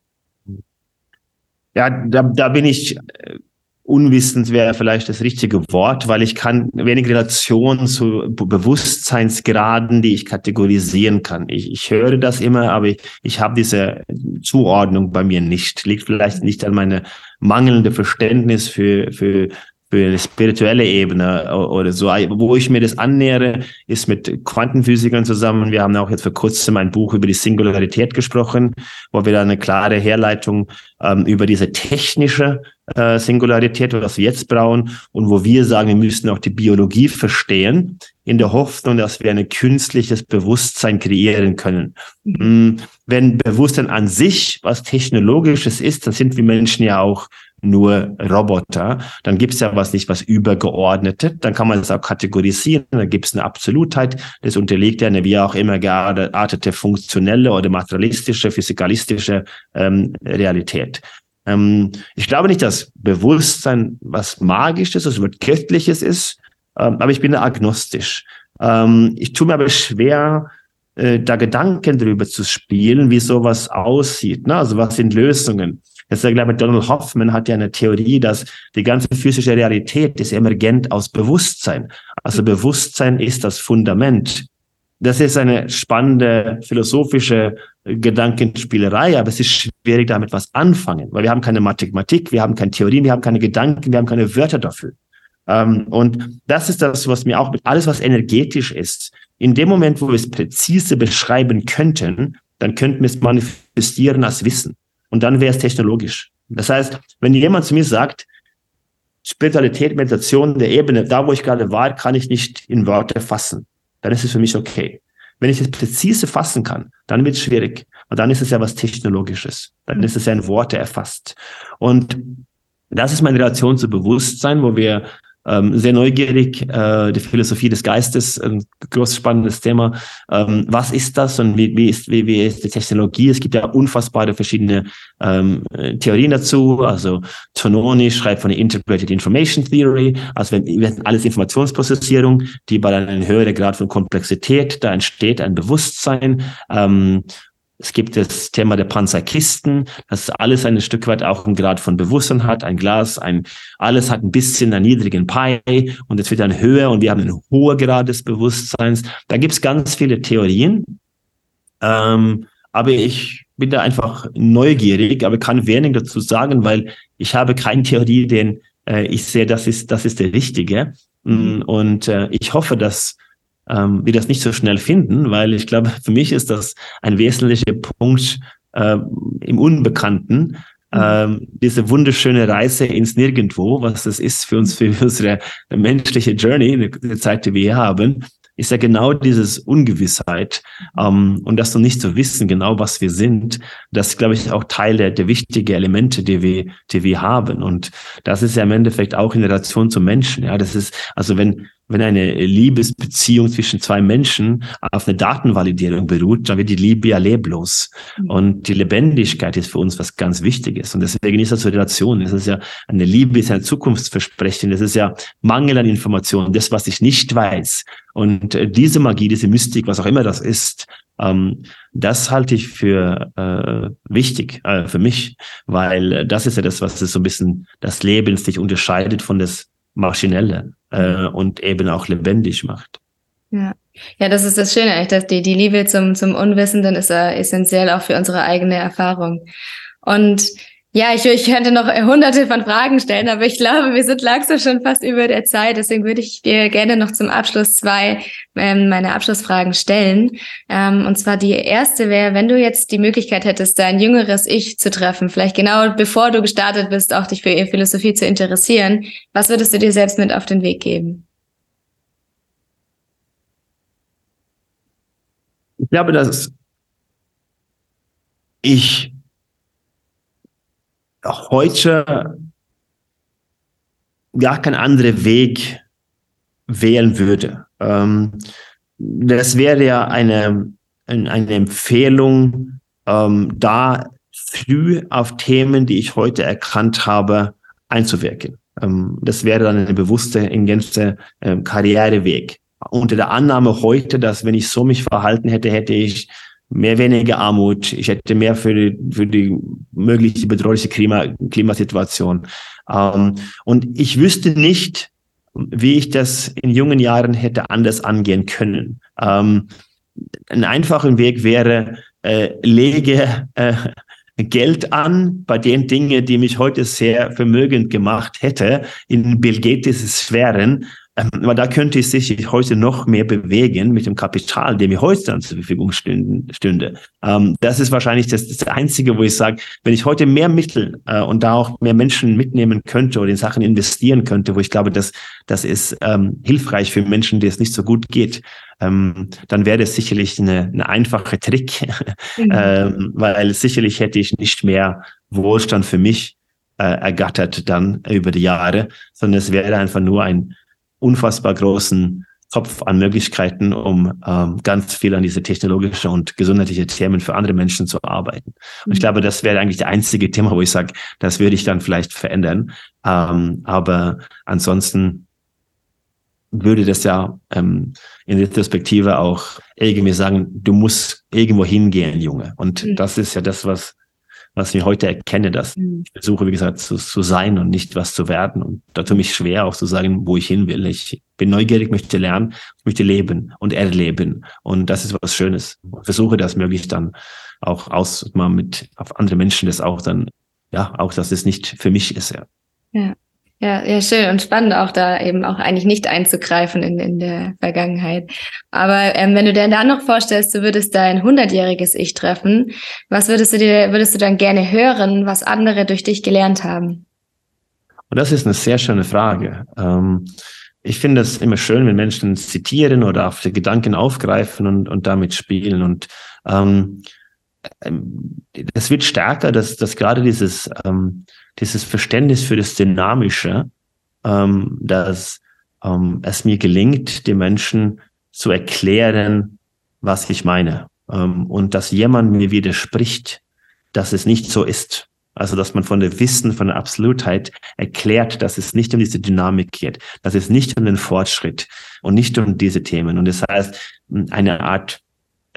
Ja, da, da bin ich äh, unwissend wäre vielleicht das richtige Wort, weil ich kann wenig Relation zu Bewusstseinsgraden, die ich kategorisieren kann. Ich, ich höre das immer, aber ich, ich habe diese Zuordnung bei mir nicht. Liegt vielleicht nicht an meine mangelnde Verständnis für, für für eine spirituelle Ebene oder so. Wo ich mir das annähere, ist mit Quantenphysikern zusammen. Wir haben auch jetzt vor kurzem ein Buch über die Singularität gesprochen, wo wir da eine klare Herleitung ähm, über diese technische äh, Singularität, was wir jetzt brauchen, und wo wir sagen, wir müssen auch die Biologie verstehen, in der Hoffnung, dass wir ein künstliches Bewusstsein kreieren können. Mhm. Wenn Bewusstsein an sich was Technologisches ist, dann sind wir Menschen ja auch nur Roboter, dann gibt es ja was nicht, was übergeordnete, dann kann man das auch kategorisieren, dann gibt es eine Absolutheit, das unterliegt ja eine wie auch immer geartete funktionelle oder materialistische, physikalistische ähm, Realität. Ähm, ich glaube nicht, dass Bewusstsein was Magisches, was Göttliches ist, ähm, aber ich bin agnostisch. Ähm, ich tue mir aber schwer, äh, da Gedanken drüber zu spielen, wie sowas aussieht. Ne? Also was sind Lösungen? Jetzt ich glaube, Donald Hoffman hat ja eine Theorie, dass die ganze physische Realität ist emergent aus Bewusstsein. Also Bewusstsein ist das Fundament. Das ist eine spannende philosophische Gedankenspielerei, aber es ist schwierig damit was anfangen, weil wir haben keine Mathematik, wir haben keine Theorien, wir haben keine Gedanken, wir haben keine Wörter dafür. Ähm, und das ist das, was mir auch mit alles, was energetisch ist. In dem Moment, wo wir es präzise beschreiben könnten, dann könnten wir es manifestieren als Wissen. Und dann wäre es technologisch. Das heißt, wenn jemand zu mir sagt, Spiritualität, Meditation der Ebene, da wo ich gerade war, kann ich nicht in Worte fassen, dann ist es für mich okay. Wenn ich es präzise fassen kann, dann wird es schwierig. Und dann ist es ja was Technologisches. Dann ist es ja in Worte erfasst. Und das ist meine Relation zu Bewusstsein, wo wir ähm, sehr neugierig, äh, die Philosophie des Geistes, ein groß spannendes Thema. Ähm, was ist das und wie, wie, ist, wie, wie ist die Technologie? Es gibt ja unfassbare verschiedene ähm, Theorien dazu. Also Tononi schreibt von der Integrated Information Theory, also wenn, wenn alles Informationsprozessierung, die bei einem höheren Grad von Komplexität, da entsteht ein Bewusstsein. Ähm, es gibt das Thema der Panzerkisten, dass alles ein Stück weit auch einen Grad von Bewusstsein hat. Ein Glas, ein, alles hat ein bisschen einen niedrigen Pi und es wird dann höher und wir haben einen hohen Grad des Bewusstseins. Da gibt es ganz viele Theorien. Ähm, aber ich bin da einfach neugierig, aber kann wenig dazu sagen, weil ich habe keine Theorie, den äh, ich sehe, das ist, das ist der richtige. Mhm. Und äh, ich hoffe, dass ähm, wir das nicht so schnell finden, weil ich glaube, für mich ist das ein wesentlicher Punkt äh, im Unbekannten. Mhm. Ähm, diese wunderschöne Reise ins Nirgendwo, was das ist für uns, für unsere menschliche Journey, die Zeit, die wir hier haben, ist ja genau dieses Ungewissheit ähm, und das noch nicht zu wissen, genau was wir sind. Das glaube ich auch Teil der, der wichtigen Elemente, die wir, die wir haben. Und das ist ja im Endeffekt auch in Relation zu Menschen. Ja, das ist also wenn wenn eine Liebesbeziehung zwischen zwei Menschen auf eine Datenvalidierung beruht, dann wird die Liebe ja leblos. Mhm. Und die Lebendigkeit ist für uns was ganz Wichtiges. Und deswegen ist das so Relation. Es ist ja, eine Liebe ist ein Zukunftsversprechen. Das ist ja Mangel an Informationen, das, was ich nicht weiß. Und äh, diese Magie, diese Mystik, was auch immer das ist, ähm, das halte ich für äh, wichtig äh, für mich, weil das ist ja das, was es so ein bisschen das Leben sich unterscheidet von das Maschinelle äh, und eben auch lebendig macht. Ja. Ja, das ist das Schöne, dass die, die Liebe zum, zum Unwissenden ist äh, essentiell auch für unsere eigene Erfahrung. Und ja, ich, ich könnte noch hunderte von Fragen stellen, aber ich glaube, wir sind langsam schon fast über der Zeit. Deswegen würde ich dir gerne noch zum Abschluss zwei ähm, meine Abschlussfragen stellen. Ähm, und zwar die erste wäre, wenn du jetzt die Möglichkeit hättest, dein jüngeres Ich zu treffen, vielleicht genau bevor du gestartet bist, auch dich für Philosophie zu interessieren, was würdest du dir selbst mit auf den Weg geben? Ich glaube, dass ich heute gar kein anderer Weg wählen würde. Ähm, das wäre ja eine, eine Empfehlung, ähm, da früh auf Themen, die ich heute erkannt habe, einzuwirken. Ähm, das wäre dann ein bewusster, in Gänze ähm, Karriereweg. Unter der Annahme heute, dass wenn ich so mich verhalten hätte, hätte ich mehr weniger Armut, ich hätte mehr für die, für die mögliche bedrohliche Klima, Klimasituation. Ähm, und ich wüsste nicht, wie ich das in jungen Jahren hätte anders angehen können. Ähm, ein einfacher Weg wäre, äh, lege äh, Geld an bei den Dingen, die mich heute sehr vermögend gemacht hätte, in Bill Gates Sphären, aber da könnte ich sich heute noch mehr bewegen mit dem Kapital, dem mir heute dann zur Verfügung stünde. Ähm, das ist wahrscheinlich das, das Einzige, wo ich sage, wenn ich heute mehr Mittel äh, und da auch mehr Menschen mitnehmen könnte oder in Sachen investieren könnte, wo ich glaube, dass das ist ähm, hilfreich für Menschen, denen es nicht so gut geht, ähm, dann wäre das sicherlich eine, eine einfache Trick, mhm. ähm, weil sicherlich hätte ich nicht mehr Wohlstand für mich äh, ergattert dann über die Jahre, sondern es wäre einfach nur ein unfassbar großen Kopf an Möglichkeiten, um ähm, ganz viel an diese technologische und gesundheitliche Themen für andere Menschen zu arbeiten. Und ich mhm. glaube, das wäre eigentlich der einzige Thema, wo ich sage, das würde ich dann vielleicht verändern. Ähm, aber ansonsten würde das ja ähm, in Retrospektive auch irgendwie sagen, du musst irgendwo hingehen, Junge. Und mhm. das ist ja das, was was ich heute erkenne, dass mhm. ich versuche, wie gesagt, zu, zu sein und nicht was zu werden. Und da tut mich schwer auch zu sagen, wo ich hin will. Ich bin neugierig, möchte lernen, möchte leben und erleben. Und das ist was Schönes. Ich versuche das möglichst dann auch aus, mal mit auf andere Menschen das auch dann, ja, auch, dass es nicht für mich ist, ja. Ja. Ja, ja, schön und spannend auch da eben auch eigentlich nicht einzugreifen in, in der Vergangenheit. Aber ähm, wenn du dir dann noch vorstellst, du würdest dein hundertjähriges Ich treffen, was würdest du dir, würdest du dann gerne hören, was andere durch dich gelernt haben? Und das ist eine sehr schöne Frage. Ähm, ich finde es immer schön, wenn Menschen zitieren oder auf die Gedanken aufgreifen und, und damit spielen. Und ähm, das wird stärker, dass, dass gerade dieses ähm, dieses Verständnis für das Dynamische, ähm, dass ähm, es mir gelingt, den Menschen zu erklären, was ich meine. Ähm, und dass jemand mir widerspricht, dass es nicht so ist. Also, dass man von der Wissen, von der Absolutheit erklärt, dass es nicht um diese Dynamik geht, dass es nicht um den Fortschritt und nicht um diese Themen. Und das heißt, eine Art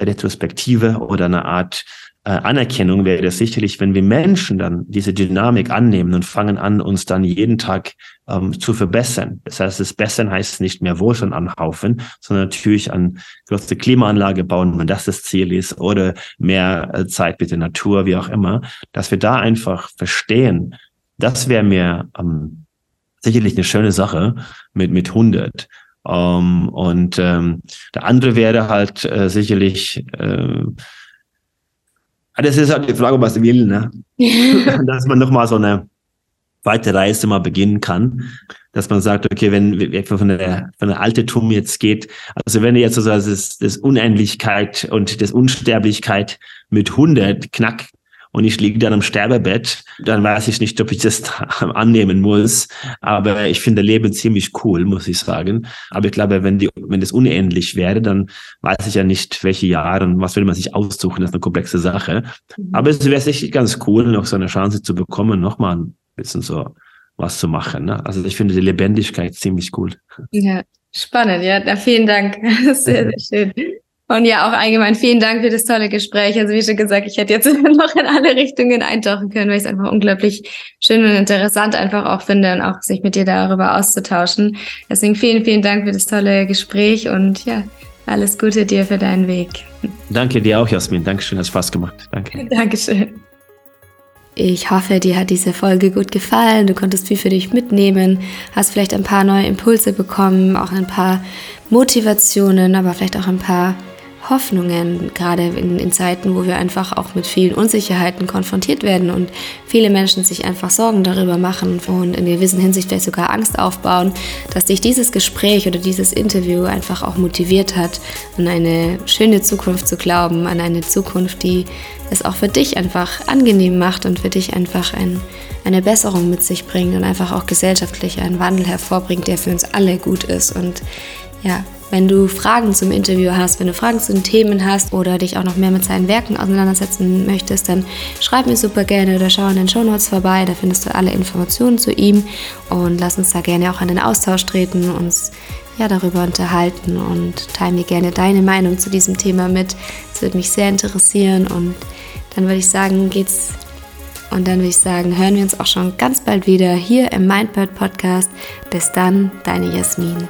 Retrospektive oder eine Art äh, Anerkennung wäre das sicherlich, wenn wir Menschen dann diese Dynamik annehmen und fangen an, uns dann jeden Tag ähm, zu verbessern. Das heißt, das Bessern heißt nicht mehr Wohlstand anhaufen, sondern natürlich an große Klimaanlage bauen, wenn das das Ziel ist, oder mehr äh, Zeit mit der Natur, wie auch immer, dass wir da einfach verstehen, das wäre mir ähm, sicherlich eine schöne Sache mit, mit 100. Ähm, und ähm, der andere wäre halt äh, sicherlich äh, Ah, das ist halt die Frage, was will, ne? dass man nochmal so eine weite Reise mal beginnen kann. Dass man sagt, okay, wenn wir von der, von der Altertum jetzt geht, also wenn ihr jetzt so das, das Unendlichkeit und das Unsterblichkeit mit 100 knack und ich liege dann am Sterbebett, dann weiß ich nicht, ob ich das annehmen muss. Aber ich finde Leben ziemlich cool, muss ich sagen. Aber ich glaube, wenn die, wenn das unendlich wäre, dann weiß ich ja nicht, welche Jahre und was will man sich aussuchen. Das ist eine komplexe Sache. Mhm. Aber es wäre sicher ganz cool, noch so eine Chance zu bekommen, nochmal ein bisschen so was zu machen. Ne? Also ich finde die Lebendigkeit ziemlich cool. Ja, spannend. Ja, vielen Dank. Sehr, sehr schön. Und ja, auch allgemein vielen Dank für das tolle Gespräch. Also wie schon gesagt, ich hätte jetzt noch in alle Richtungen eintauchen können, weil ich es einfach unglaublich schön und interessant einfach auch finde und auch sich mit dir darüber auszutauschen. Deswegen vielen, vielen Dank für das tolle Gespräch und ja, alles Gute dir für deinen Weg. Danke dir auch, Jasmin. Dankeschön, hat Spaß gemacht. Danke. Dankeschön. Ich hoffe, dir hat diese Folge gut gefallen. Du konntest viel für dich mitnehmen, hast vielleicht ein paar neue Impulse bekommen, auch ein paar Motivationen, aber vielleicht auch ein paar Hoffnungen, gerade in, in, Zeiten, wo wir einfach auch mit vielen Unsicherheiten konfrontiert werden und viele Menschen sich einfach Sorgen darüber machen und in gewissen Hinsicht vielleicht sogar Angst aufbauen, dass dich dieses Gespräch oder dieses Interview einfach auch motiviert hat, an eine schöne Zukunft zu glauben, an eine Zukunft, die es auch für dich einfach angenehm macht und für dich einfach ein, eine Besserung mit sich bringt und einfach auch gesellschaftlich einen Wandel hervorbringt, der für uns alle gut ist. Und ja, Wenn du Fragen zum Interview hast, wenn du Fragen zu den Themen hast oder dich auch noch mehr mit seinen Werken auseinandersetzen möchtest, dann schreib mir super gerne oder schau in den Show Notes vorbei. Da findest du alle Informationen zu ihm und lass uns da gerne auch in den Austausch treten, uns ja, darüber unterhalten und teile mir gerne deine Meinung zu diesem Thema mit. Es würde mich sehr interessieren und dann würde ich sagen, geht's und dann würde ich sagen, hören wir uns auch schon ganz bald wieder hier im Mindbird Podcast. Bis dann, deine Jasmin.